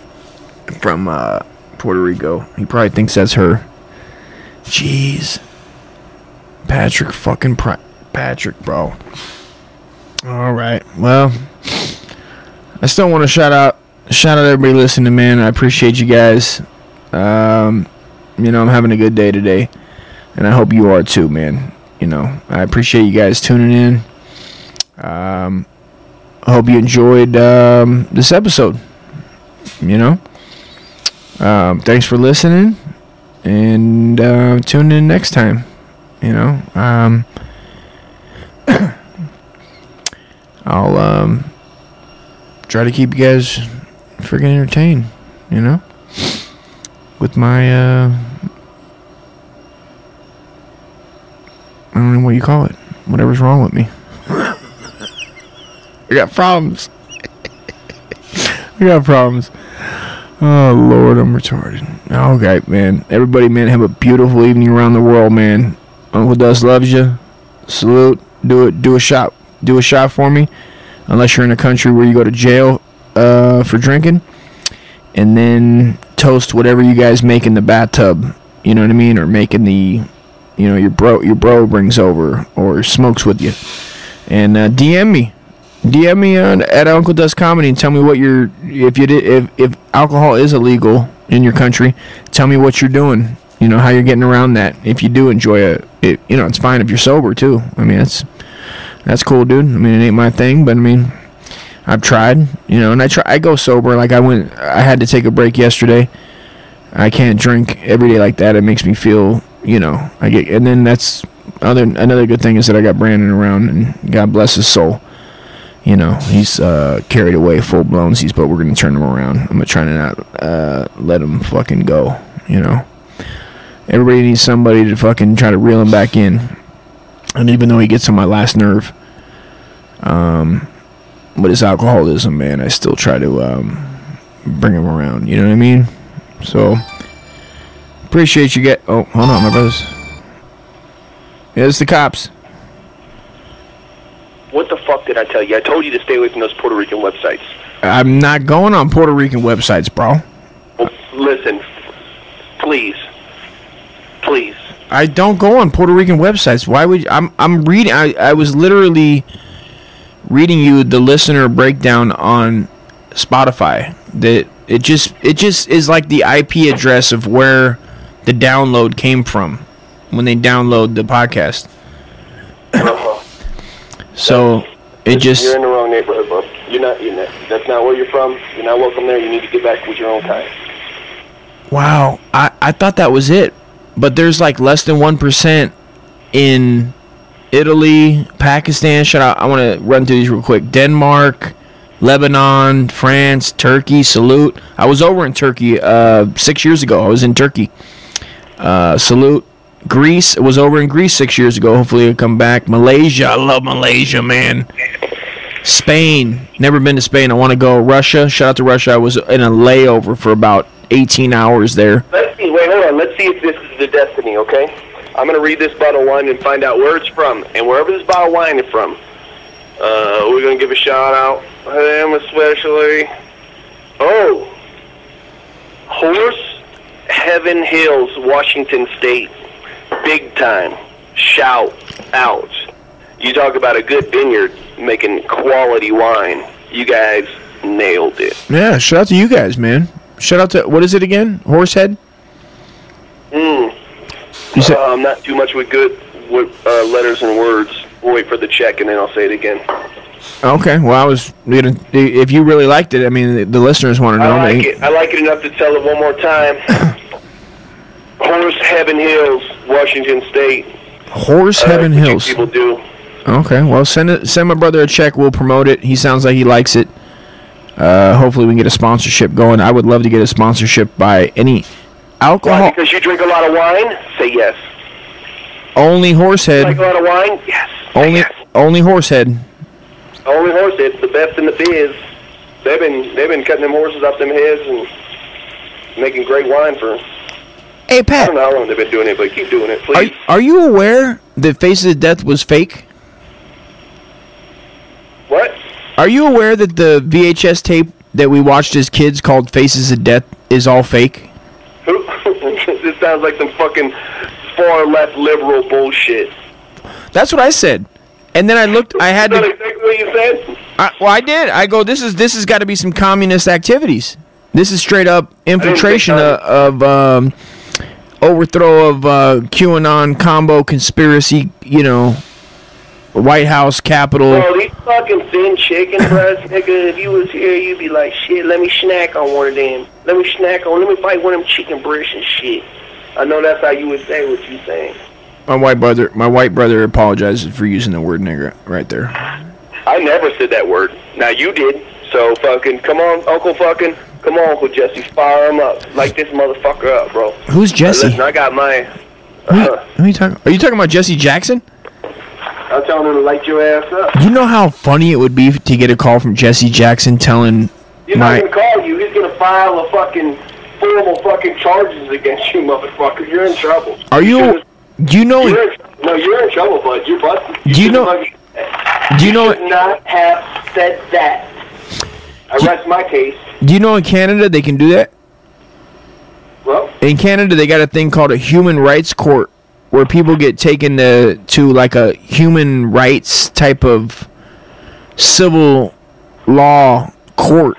from uh, Puerto Rico. He probably thinks that's her. Jeez. Patrick fucking Pri- Patrick, bro. All right. Well, I still want to shout out shout out everybody listening, man. I appreciate you guys. Um, you know, I'm having a good day today, and I hope you are too, man. You know, I appreciate you guys tuning in. Um, I hope you enjoyed um, this episode. You know, um, thanks for listening, and uh, tune in next time. You know, um, I'll um, try to keep you guys freaking entertained, you know, with my uh, I don't know what you call it. Whatever's wrong with me. I got problems. I got problems. Oh Lord, I'm retarded. Okay, man. Everybody, man, have a beautiful evening around the world, man. Uncle Dust loves you. Salute. Do it. Do a shot. Do a shot for me. Unless you're in a country where you go to jail uh, for drinking, and then toast whatever you guys make in the bathtub. You know what I mean? Or making the, you know, your bro your bro brings over or smokes with you, and uh, DM me. DM me on, at Uncle Dust Comedy and tell me what you're if you did if if alcohol is illegal in your country. Tell me what you're doing. You know how you're getting around that. If you do enjoy it, it you know it's fine if you're sober too. I mean that's that's cool, dude. I mean it ain't my thing, but I mean I've tried. You know, and I try. I go sober. Like I went. I had to take a break yesterday. I can't drink every day like that. It makes me feel. You know, I get. And then that's other another good thing is that I got Brandon around, and God bless his soul you know, he's uh, carried away full blown. He's, but we're gonna turn him around. I'm gonna try to not uh, let him fucking go. You know, everybody needs somebody to fucking try to reel him back in. And even though he gets on my last nerve, um, with his alcoholism, man, I still try to um, bring him around. You know what I mean? So appreciate you get. Oh, hold on, my brothers. Yeah, it's the cops. What the fuck did I tell you? I told you to stay away from those Puerto Rican websites. I'm not going on Puerto Rican websites, bro. Well, listen, please, please. I don't go on Puerto Rican websites. Why would I'm I'm reading I, I was literally reading you the listener breakdown on Spotify. That it just it just is like the IP address of where the download came from when they download the podcast. So it just You're in the wrong neighborhood, bro. You're not. You're not. That's not where you're from. You're not welcome there. You need to get back with your own kind. Wow, I, I thought that was it. But there's like less than 1% in Italy, Pakistan. Shout out. I want to run through these real quick. Denmark, Lebanon, France, Turkey, salute. I was over in Turkey uh, six years ago. I was in Turkey. Uh, salute. Greece. Was over in Greece six years ago. Hopefully it'll come back. Malaysia. I love Malaysia, man. Spain. Never been to Spain. I want to go. Russia. Shout out to Russia. I was in a layover for about 18 hours there. Let's see. Wait, hold on. let's see if this is the destiny, okay? I'm gonna read this bottle of wine and find out where it's from, and wherever this bottle of wine is from, uh, we're gonna give a shout out. To him especially. Oh, Horse Heaven Hills, Washington State, big time. Shout out. You talk about a good vineyard making quality wine. You guys nailed it. Yeah, shout out to you guys, man. Shout out to what is it again? Horsehead. Mm. You said Um, not too much with good with uh, letters and words. We'll wait for the check and then I'll say it again. okay. Well, I was gonna. If you really liked it, I mean, the, the listeners want to know. I like They- it. I like it enough to tell it one more time. Horse Heaven Hills, Washington State. Horse Uh, Heaven Hills. People do. Okay. Well, send it. Send my brother a check. We'll promote it. He sounds like he likes it. Uh, hopefully, we can get a sponsorship going. I would love to get a sponsorship by any Why? alcohol Because you drink a lot of wine? Say yes. only Horsehead. Like a lot of wine? Yes. Only yes. only Horsehead. Only horse it's the best in the biz. They've been they've been cutting them horses off them heads and making great wine for Hey Pat. I don't know how long they've been doing it, but keep doing it, please. are you aware that Faces of Death was fake? What? Are you aware that the VHS tape that we watched as kids called Faces of Death is all fake? This sounds like some fucking far left liberal bullshit. That's what I said. And then I looked. I had Is that to. exactly what you said? I, well, I did. I go. This is this has got to be some communist activities. This is straight up infiltration of, of um, overthrow of uh, QAnon combo conspiracy. You know, White House Capitol. Bro, these fucking thin chicken breasts, nigga, if you was here, you'd be like, shit, let me snack on one of them. Let me snack on, let me bite one of them chicken breasts and shit. I know that's how you would say what you saying. My white brother. My white brother apologizes for using the word nigger right there. I never said that word. Now you did. So fucking, come on, Uncle fucking, come on, Uncle Jesse, fire him up. Light this motherfucker up, bro. Who's Jesse? Listen, I got my, Who, uh, who are you talking? Are you talking about Jesse Jackson? I'm telling him to light your ass up. You know how funny it would be to get a call from Jesse Jackson telling He's my not gonna call you. He's gonna file a fucking formal fucking charges against you, motherfucker. You're in trouble. Are you? Do you know? You're in, no, you're in trouble, bud. You're busted. Do you know- fucking- Do you know? should not have said that. I rest my case. Do you know in Canada they can do that? Well, In Canada they got a thing called a human rights court where people get taken to to like a human rights type of civil law court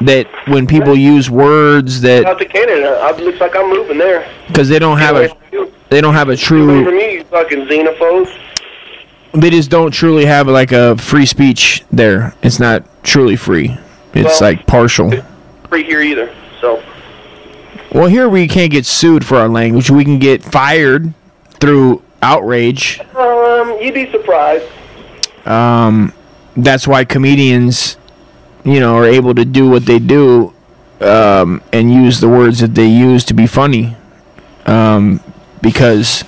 that when people use words that out to Canada. I, looks like I'm moving there. because they don't have a they don't have a Wait for true me, you fucking xenophobes. they just don't truly have like a free speech there. It's not truly free. It's Well- like partial. Free here either. So Well, here we can't get sued for our language. We can get fired through outrage. um, you'd be surprised. Um, that's why comedians, you know, are able to do what they do um, and use the words that they use to be funny um, because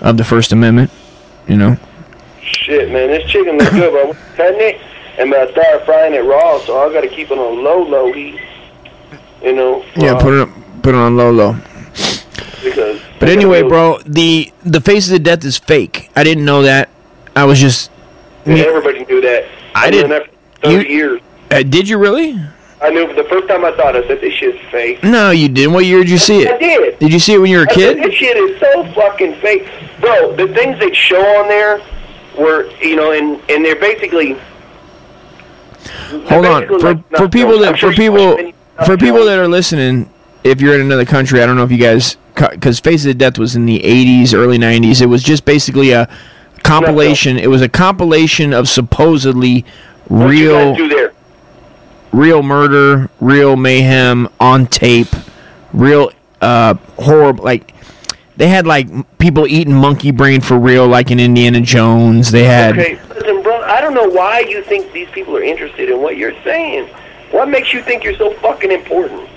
of the First Amendment. You know. Shit, man, this chicken looks good, but it and I start frying it raw, so I gotta keep it on low, low heat. You know. Yeah, uh, put it put it on low low. because. But anyway, bro, the the faces of death is fake. I didn't know that. I was just. Yeah, everybody knew that. I I've didn't- known that for thirty you- years. Uh, did you really? I knew the first time I thought I said this shit's fake. No, you didn't. What year did you see it? I it? did. Did you see it when you were a I said, kid? this shit is so fucking fake, bro. The things they show on there were, you know, and and they're basically. Hold on. For like- for people that sure for people for people that are listening, if you're in another country, I don't know if you guys because Faces of Death was in the 80s, early 90s. It was just basically a compilation. It was a compilation of supposedly real guys do there? real murder, real mayhem on tape, real uh horrible like they had like people eating monkey brain for real like in Indiana Jones. They had Okay, listen, bro. I don't know why you think these people are interested in what you're saying. What makes you think you're so fucking important?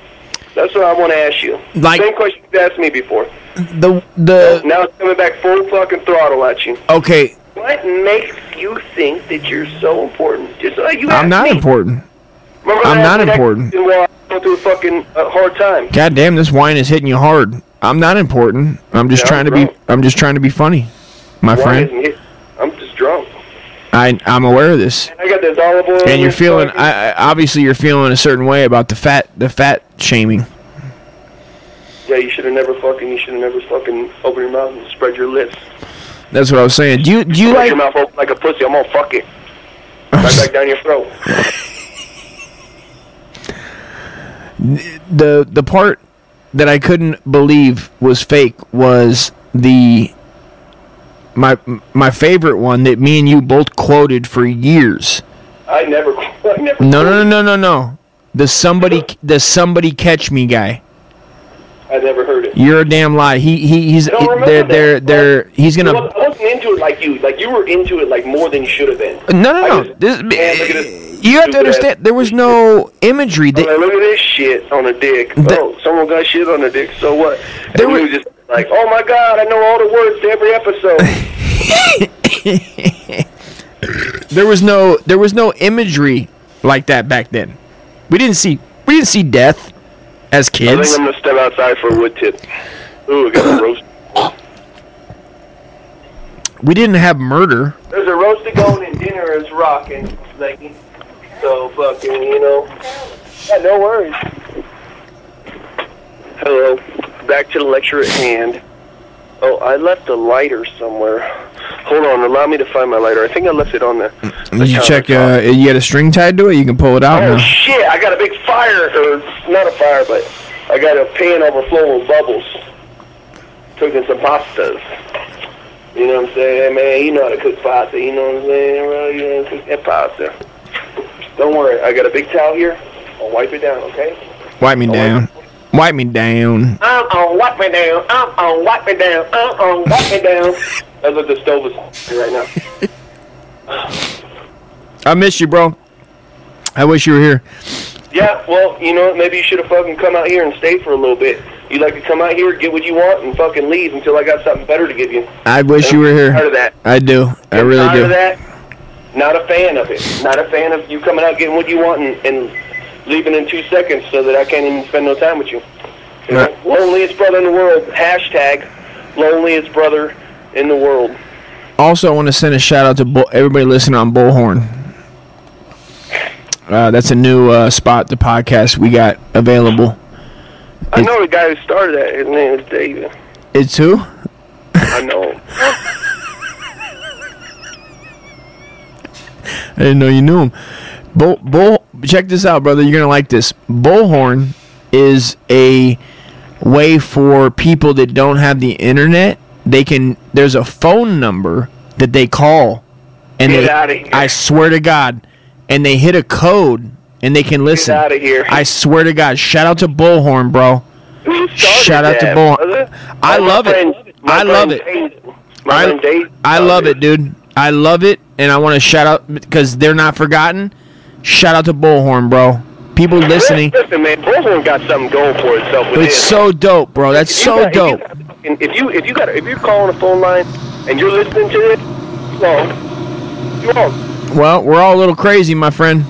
That's what I want to ask you. Like- Same question you asked me before. the the Now it's coming back full fucking throttle at you. okay, What makes you think that you're so important? Just like you I'm not me. important. Remember I'm not asked you that important. I go through a fucking uh, hard time. God damn, this wine is hitting you hard. I'm not important. I'm just Yeah, trying to be. I'm just trying to be funny, my friend. isn't it? I'm just drunk. I I'm aware of this. I got this olive oil. And you're feeling. I, I obviously you're feeling a certain way about the fat the fat shaming. Yeah, you should have never fucking. You should have never fucking opened your mouth and spread your lips. That's what I was saying. Do you do you Spread like? your mouth open like a pussy. I'm gonna fuck it. Right back down your throat. the the part that I couldn't believe was fake was the my my favorite one that me and you both quoted for years. I never. I never. No, no, no, no, no, no. The somebody the somebody catch me guy. I never heard it. You're a damn lie. He he he's they're that. they're they're he's gonna I wasn't into it like you. Like you were into it like more than you should have been. no no no. just- This, Man, look at eh, this you have to understand. ass- There was no imagery. I'm look at this shit on a dick. The- oh, someone got shit on a dick. So what? There we was- just like, oh my god, I know all the words to every episode. there was no there was no imagery like that back then. We didn't see we didn't see death as I think kids. I'm gonna step outside for a wood tip. Ooh, I got a roast. We didn't have murder. There's a roasted goat and dinner is rocking, Lakey. So fucking, you know. Yeah, no worries. Hello. Back to the lecture at hand. Oh, I left a lighter somewhere. Hold on, allow me to find my lighter. I think I left it on the. Did you check? Uh, you had a string tied to it. You can pull it out Oh now. shit! I got a big fire, or not a fire, but I got a pan overflowing with bubbles. Cooking some pastas. You know what I'm saying, hey, man? You know how to cook pasta. You know what I'm saying, bro? You know how to cook that pasta. Don't worry, I got a big towel here. I'll wipe it down, okay? Wipe me down. Wipe me down. I'm on wipe me down. I'm on wipe me down. I'm on wipe me down. Uh-uh, That's what the stove is right now. I miss you, bro. I wish you were here. Yeah, well, you know, maybe you should have fucking come out here and stayed for a little bit. You like to come out here, get what you want, and fucking leave until I got something better to give you. I wish you were Tired here. of that. I do. I Get really tired do. Of that. Not a fan of it. Not a fan of you coming out getting what you want and, and leaving in two seconds so that I can't even spend no time with you. you know? Right. Loneliest brother in the world. Hashtag loneliest brother in the world. Also, I want to send a shout out to Bull- everybody listening on Bullhorn. Uh, that's a new uh, spot, the podcast we got available. I know the guy who started that. His name is David. It's who? I know. I didn't know you knew him. Bull, bull. Check this out, brother. You're gonna like this. Bullhorn is a way for people that don't have the internet. They can. There's a phone number that they call, and Get they. I swear to God, and they hit a code, and they can listen. outta here. I swear to God. Shout out to Bullhorn, bro. Shout out to that, Bull- brother? I love it. friend- my I love it. Dave- My I, friend Dave I love it, dude. I love it, and I want to shout out because they're not forgotten. Shout out to Bullhorn, bro. People listening, Listen, man, Bullhorn got something going for itself. With it's it. so dope, bro. That's If so got- dope. If you, if you if you got if you're calling a phone line and you're listening to it, you wrong. You wrong. Well, we're all a little crazy, my friend.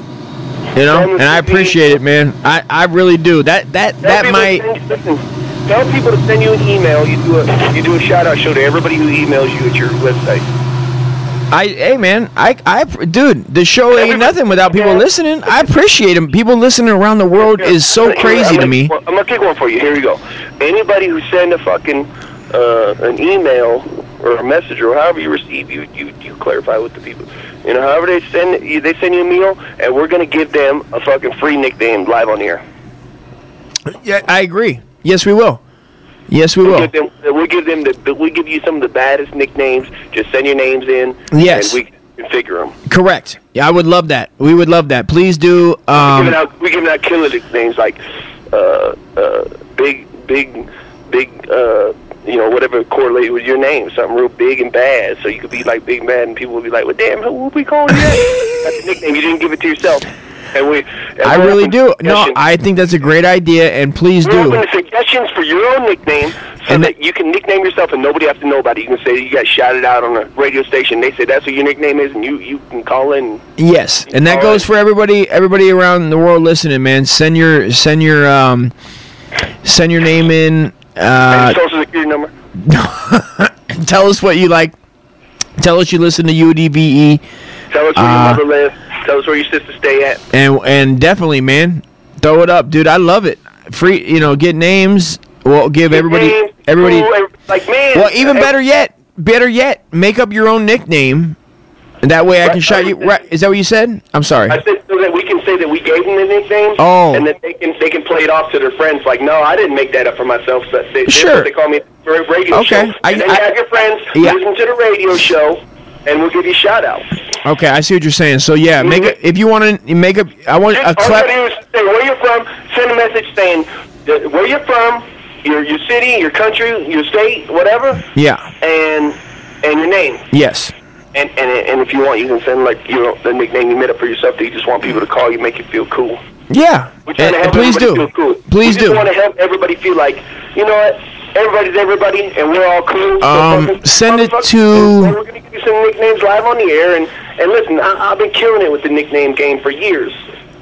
You know, and I appreciate it, man. I, I really do. That that that might. Tell people to send you an email. You do a you do a shout out show to everybody who emails you at your website. I hey man, I I dude, the show ain't nothing without people Yeah. listening. I appreciate them. People listening around the world is so crazy to gonna- me. I'm gonna kick one for you. Here you go. Anybody who send a fucking uh, an email or a message or however you receive, you you you clarify with the people. You know, however they send you, they send you a meal, and we're gonna give them a fucking free nickname live on here. Yeah, I agree. Yes, we will. Yes, we We'll will. give them. We'll give them the. We give you some of the baddest nicknames. Just send your names in. Yes. And we configure them. Correct. Yeah, I would love that. We would love that. Please do. we Um, giving out. We giving out killer nicknames like uh, uh, big, big, big. Uh, you know, whatever correlated with your name, something real big and bad. So you could be like big bad, and people would be like, "Well, damn, who would we calling you that?" That's a nickname. You didn't give it to yourself. And we. and I really do. No. I think that's a great idea, and please We're do. suggestions for your own nickname so And that you can nickname yourself and nobody has to know about it. You can say you got shouted out on a radio station. They say that's what your nickname is, and you, you can call in. Yes, and that goes for everybody. Everybody around the world listening, man. Send your send your um, send your name in Uh, social security number. tell us what you like. Tell us you listen to UDVE, Tell us where Uh, your mother lives. Tell us where you your sister stay at. and and definitely, man, throw it up, dude. I love it. Free, you know, get names. Well, give everybody, Names, everybody. cool, like man. Well, even ev- better yet, better yet, make up your own nickname. And that way I can Right, shout you. Right? Is that what you said? I'm sorry. I said so that we can say that we gave them the nickname. Oh. And that they can they can play it off to their friends. Like, no, I didn't make that up for myself. So they, Sure. They call me radio Okay, show. I- and then I- you have your friends Yeah. listen to the radio show, and we'll give you shout outs. Okay, I see what you're saying. So yeah, make it mm-hmm. if you want to make a. I want a All you gotta do is say where you're from. Send a message saying where you're from, your your city, your country, your state, whatever, Yeah. and and your name. Yes. And, and and if you want, you can send like you know the nickname you made up for yourself that you just want people to call you, make you feel cool. Yeah. And- and please do. feel cool. Please we just do. want to help everybody feel like you know what, everybody's everybody, and we're all cool. Um, fucking- send it to- We're gonna give you some nicknames live on the air, and and listen, I, I've been killing it with the nickname game for years.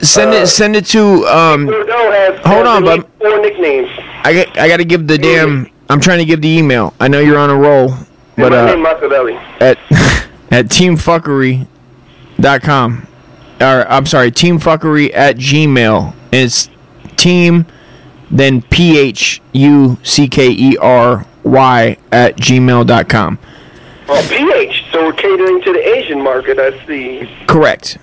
Send Uh, it. Send it to. Um. Has Hold on, bud. Four nicknames. I got. I got to give the damn. I'm trying to give the email. I know you're on a roll, but uh, name Machiavelli. at at teamfuckery.com. Or I'm sorry, teamfuckery at gmail. It's team, then P H U C K E R Y at gmail.com. Oh, PH. So we're catering to the Asian market. I see. Correct.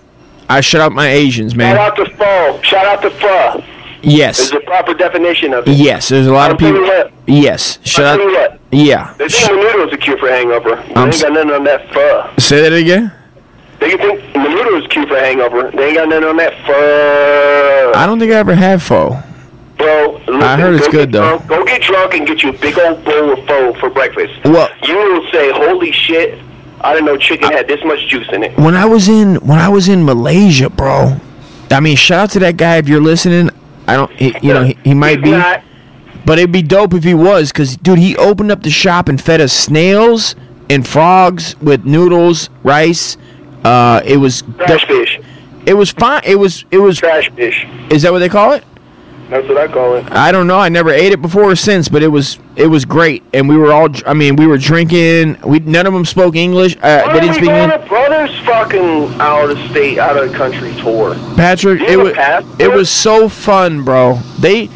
I shut out my Asians, man. Shout out to Pho. Shout out to Pho. Yes. There's a proper definition of it. Yes, there's a lot I'll of people. Yes. Shut I'll tell you out. what. Yeah. They Sh- think menudo is a cure for hangover. They I'm ain't got nothing on that pho. Say that again. They think menudo is a cure for hangover. They ain't got nothing on that pho. I don't think I ever had pho. Bro, listen, I heard it's go good, though. Drunk, go get drunk and get you a big old bowl of pho for breakfast. Well- you will say, "Holy shit! I didn't know chicken had this much juice in it." when I was in when I was in Malaysia, bro. I mean, shout out to that guy if you're listening. I don't, he, you know, he, he might He's be, not. but it'd be dope if he was, cause dude, he opened up the shop and fed us snails and frogs with noodles, rice. Uh, it was, Trash fish. it was fine. It was, it was. Trash fish. Is that what they call it? That's what I call it. I don't know. I never ate it before or since, but it was, it was great. And we were all, I mean, we were drinking. We none of them spoke English. Uh, Why they didn't we speak going English. to Brothers fucking out of state, out of the country tour? Patrick, it was, it was so fun, bro. They,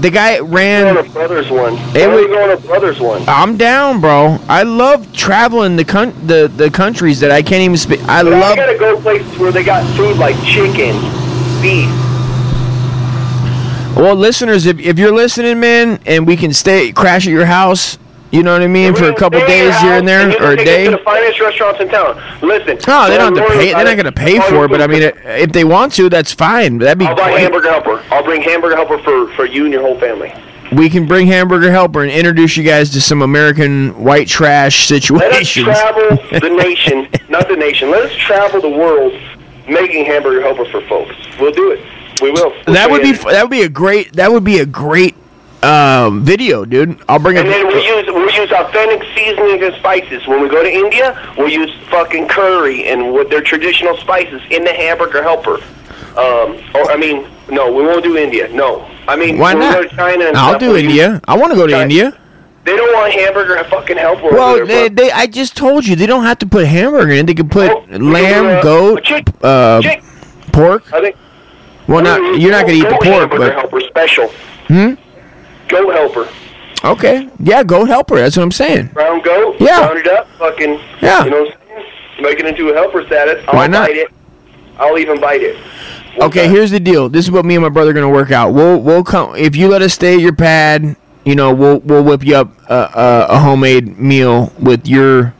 the guy Going ran. to Brothers one. It Why are we was- going to Brothers one? I'm down, bro. I love traveling the coun- the the countries that I can't even speak. I But love. I gotta go places where they got food like chicken, beef. Well, listeners, if, if you're listening, man, and we can stay crash at your house, you know what I mean, for a couple Stay in your days here and there, you or a day. To the finest restaurants in town. Listen. No, they don't have to pay. They're not gonna pay for it, but I mean, if they want to, that's fine. That'd be I'll buy great. hamburger helper. I'll bring hamburger helper for for you and your whole family. We can bring Hamburger Helper and introduce you guys to some American white trash situations. Let us travel the nation, not the nation. Let us travel the world, making hamburger helper for folks. We'll do it. We will. We'll That would be that would be a great that would be a great um, video, dude. I'll bring And then we it. use we use authentic seasonings and spices. When we go to India, we'll use fucking curry and with their traditional spices in the hamburger helper. Um, or I mean, no, we won't do India. No, I mean, Why not? go to China and I'll stuff, do we'll use- India. I want to go to China. India. They don't want hamburger and fucking helper. Well, there, they, they, I just told you they don't have to put hamburger in. They can put Oh, lamb, do, uh, goat, chick- uh, chick. pork. I think. Well, not you're not gonna eat the pork, but helper special. Hmm? Goat helper, okay, yeah, goat helper. That's what I'm saying. brown goat. Yeah. Round it up, fucking. Yeah. You know what I'm saying? Make it into a helper status. I'll Why not? bite it. I'll even bite it. One Okay, here's the deal. This is what me and my brother are gonna work out. We'll we'll come if you let us stay at your pad. You know, we'll we'll whip you up a, a, a homemade meal with your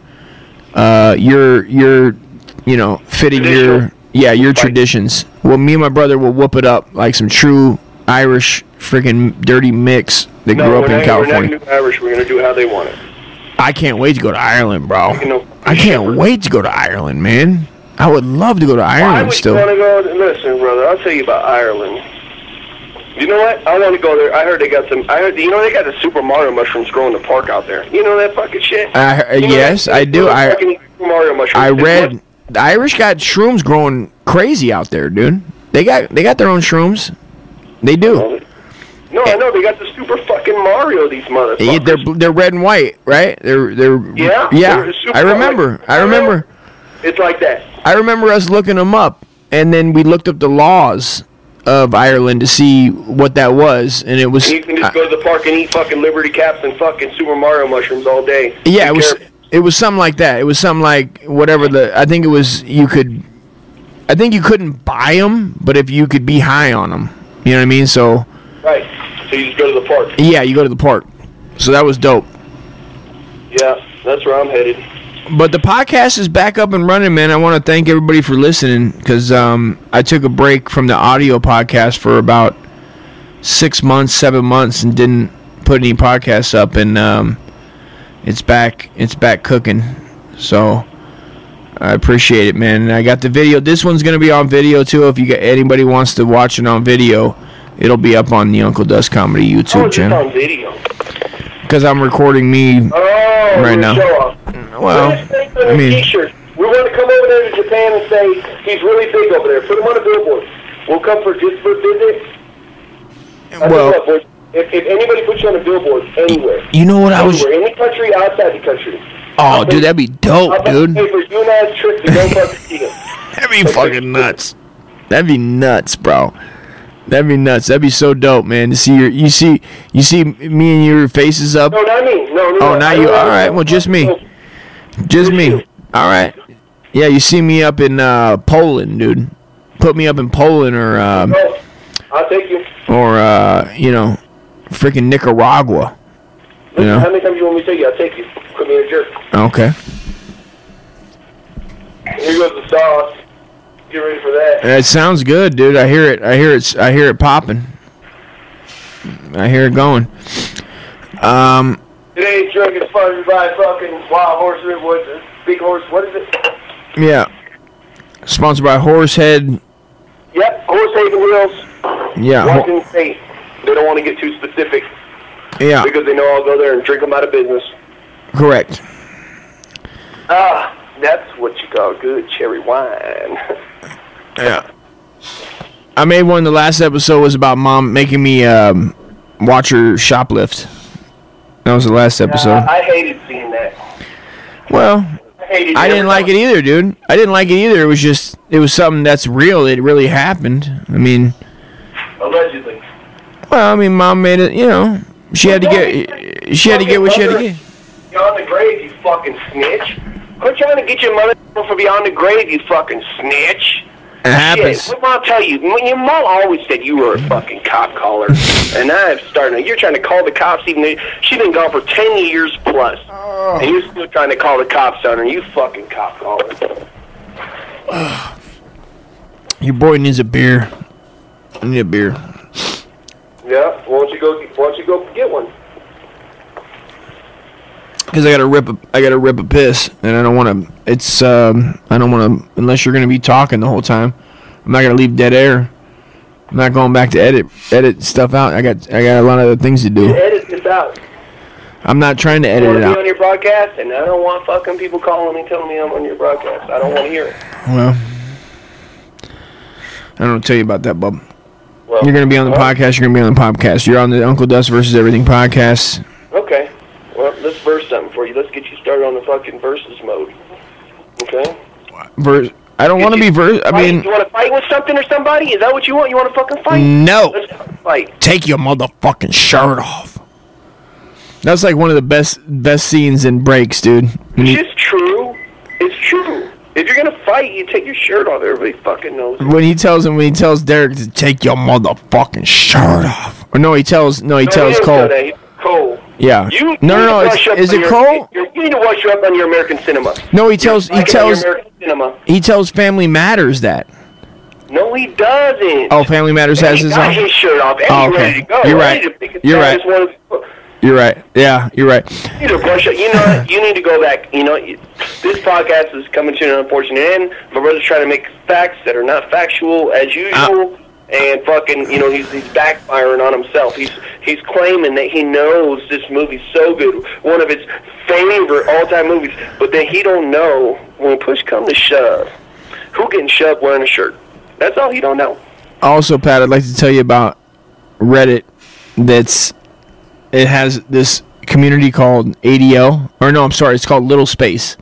uh your your you know fitting your. Yeah your Right. traditions. Well, me and my brother will whoop it up like some true Irish freaking dirty mix that No, grew we're up not, in We're California. not gonna do Irish. We're gonna do how they want it. I can't wait to go to Ireland, bro. You know, I can't wait to go to Ireland, man. I would love to go to Why Ireland would still. you want to go? Listen, brother. I'll tell you about Ireland. You know what? I want to go there. I heard they got some. I heard you know they got the Super Mario mushrooms growing in the park out there. You know that fucking shit. I- uh, You know yes, that- I do. I- Mario mushrooms. I read the Irish got shrooms growing crazy out there, dude. They got they got their own shrooms. They do. No, I know they got the super fucking Mario. These motherfuckers. Yeah, they're they're red and white, right? They're they're Yeah, yeah. they're I remember. white. I remember. It's like that. I remember us looking them up, and then we looked up the laws of Ireland to see what that was, and it was And you can just go to the park and eat fucking Liberty Caps and fucking Super Mario mushrooms all day. yeah, it was careful. It was something like that. It was something like whatever the I think it was you could I think you couldn't buy them, but if you could be high on them, you know what I mean? So right. So you just go to the park. yeah, you go to the park. So that was dope. Yeah, that's where I'm headed. But the podcast is back up and running, man. I want to thank everybody for listening because um, I took a break from the audio podcast for about six months, seven months, and didn't put any podcasts up. And um, it's back. It's back cooking. So I appreciate it, man. And I got the video. This one's gonna be on video too. If you got anybody wants to watch it on video, it'll be up on the Uncle Dust Comedy Oh, YouTube just channel on video. because I'm recording me. Oh, Right now. Well, I mean- t-shirts. We want to come over there to Japan and say he's really big over there. Put him on a billboard. We'll come for just for a visit. I Well, what, boys, if, if anybody puts you on a billboard anywhere, you know what I was? anywhere, any country outside the country, Oh, dude, that'd be dope, I'll dude. pay for you and I's trip to go fucking see. That'd be fucking nuts. That'd be nuts, bro. That'd be nuts. That'd be so dope, man. To see your, you see, you see me and your faces up. No, not me. No, no. Oh, no. not you. don't All know. right, well, just me. Just me. All right. Yeah, you see me up in uh, Poland, dude. Put me up in Poland or um, No, I'll take you. or uh, you know, freaking Nicaragua. Listen, Yeah. How many times you want me to take you? I'll take you. Quit being a jerk. Okay. Here goes the sauce. Get ready for that. It sounds good, dude. I hear it. I hear it. I hear it popping. I hear it going. Um, Today's drink is sponsored by fucking Wild Horse it? Big Horse. What is it? yeah. Sponsored by Horsehead. Yep, Horse Heaven Hills. Yeah. Washington State. They don't want to get too specific yeah. because they know I'll go there and drink them out of business. Correct. Ah, that's what you call good cherry wine. Yeah. I made one. The last episode was about mom making me um, watch her shoplift. That was the last episode. Uh, I hated seeing that. well, I hated I didn't like it either, dude. I didn't like it either. It was just, it was something that's real. It really happened. I mean, Allegedly. Well, I mean, mom made it. You know, she had to get, she had to get what she had to get. Beyond the grave, you fucking snitch. Quit trying to get your mother for beyond the grave, you fucking snitch. It happens. Shit, what I'll tell you, when your mom always said you were a fucking cop caller, and now I'm starting. You're trying to call the cops, even though she's been gone for ten years plus, and you're still trying to call the cops on her. You fucking cop caller. Your boy needs a beer. I need a beer. Yeah, why don't you go? Why don't you go get one? Cause I gotta rip a, I gotta rip a piss, and I don't want to. It's um, I don't want to unless you're gonna be talking the whole time. I'm not gonna leave dead air. I'm not going back to edit edit stuff out. I got I got a lot of other things to do. Edit this out. I'm not trying to I edit want it be out. on your broadcast, and I don't want fucking people calling me telling me I'm on your broadcast. I don't want to hear it. Well, I don't tell you about that, bub. Well, You're gonna be on the well, podcast. You're gonna be on the podcast. You're on the Uncle Dust versus Everything podcast. Okay. Well, let's verse something for you. Let's get you started on the fucking versus mode. Okay. Verse. I don't want to be verse. I mean, you want to fight with something or somebody? Is that what you want? You want to fucking fight? no. Let's fight. Take your motherfucking shirt off. That's like one of the best best scenes in breaks, dude. It's true. It's true. If you're gonna fight, you take your shirt off. Everybody fucking knows. when he tells him when he tells Derek to take your motherfucking shirt off. Or no, he tells no, he No, tells he Cole. didn't say that. Cole. Yeah. You no, no, no. It's, is it your- Cole? You need to wash up on your American cinema. No, he tells he tells cinema. he tells Family Matters that. No, he doesn't. Oh, Family Matters has he his got own. his shirt off and Oh, he's okay. ready to go. You're Ready right. to pick his You're right. You're right. Yeah, you're right. You need to brush up. You know, you need to go back. You know, this podcast is coming to an unfortunate end. My brother's trying to make facts that are not factual as usual, uh. and fucking, you know, he's he's backfiring on himself. He's he's claiming that he knows this movie's so good, one of his favorite all-time movies, but then he don't know when push comes to shove, who getting shoved wearing a shirt. That's all he don't know. Also, Pat, I'd like to tell you about Reddit that's it has this community called ADL or no, I'm sorry, it's called Little Space.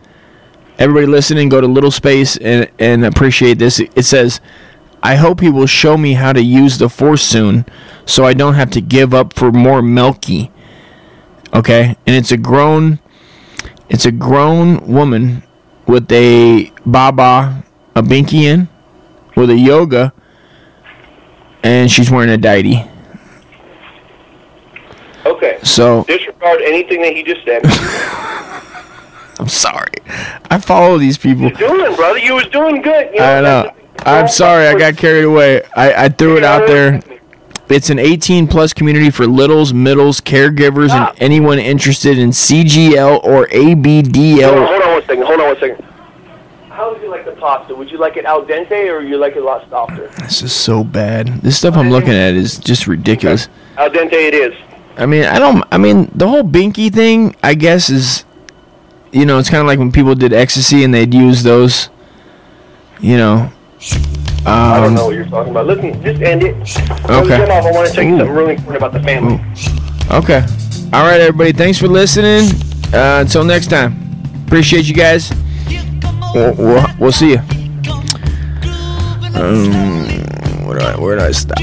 Everybody listening, go to Little Space and and appreciate this. It says, "I hope he will show me how to use the Force soon, so I don't have to give up for more Melky." Okay, and it's a grown, it's a grown woman with a baba, a binky in, with a yoga, and she's wearing a deity. Okay. So Disregard anything that he just said. I'm sorry. I follow these people. doing, brother? You was doing good. You I know. I'm sorry. I got carried away. I, I threw it out there. It's an 18 plus community for littles, middles, caregivers, Ah. and anyone interested in CGL or Hold on, ABDL. hold on one second. Hold on one second. How would you like the pasta? Would you like it al dente or you like it a lot softer? This is so bad. This stuff I'm looking at is just ridiculous. Al dente it is. I mean, I don't. I mean, the whole binky thing, I guess, is, you know, it's kind of like when people did ecstasy and they'd use those, you know. I don't Um, know what you're talking about. Listen, just end it. Okay. Off. I want to Ooh. something really important about the family. Okay. All right, everybody. Thanks for listening. Uh, until next time. Appreciate you guys. We'll, we'll, we'll see you. Um, where do I, where do I stop?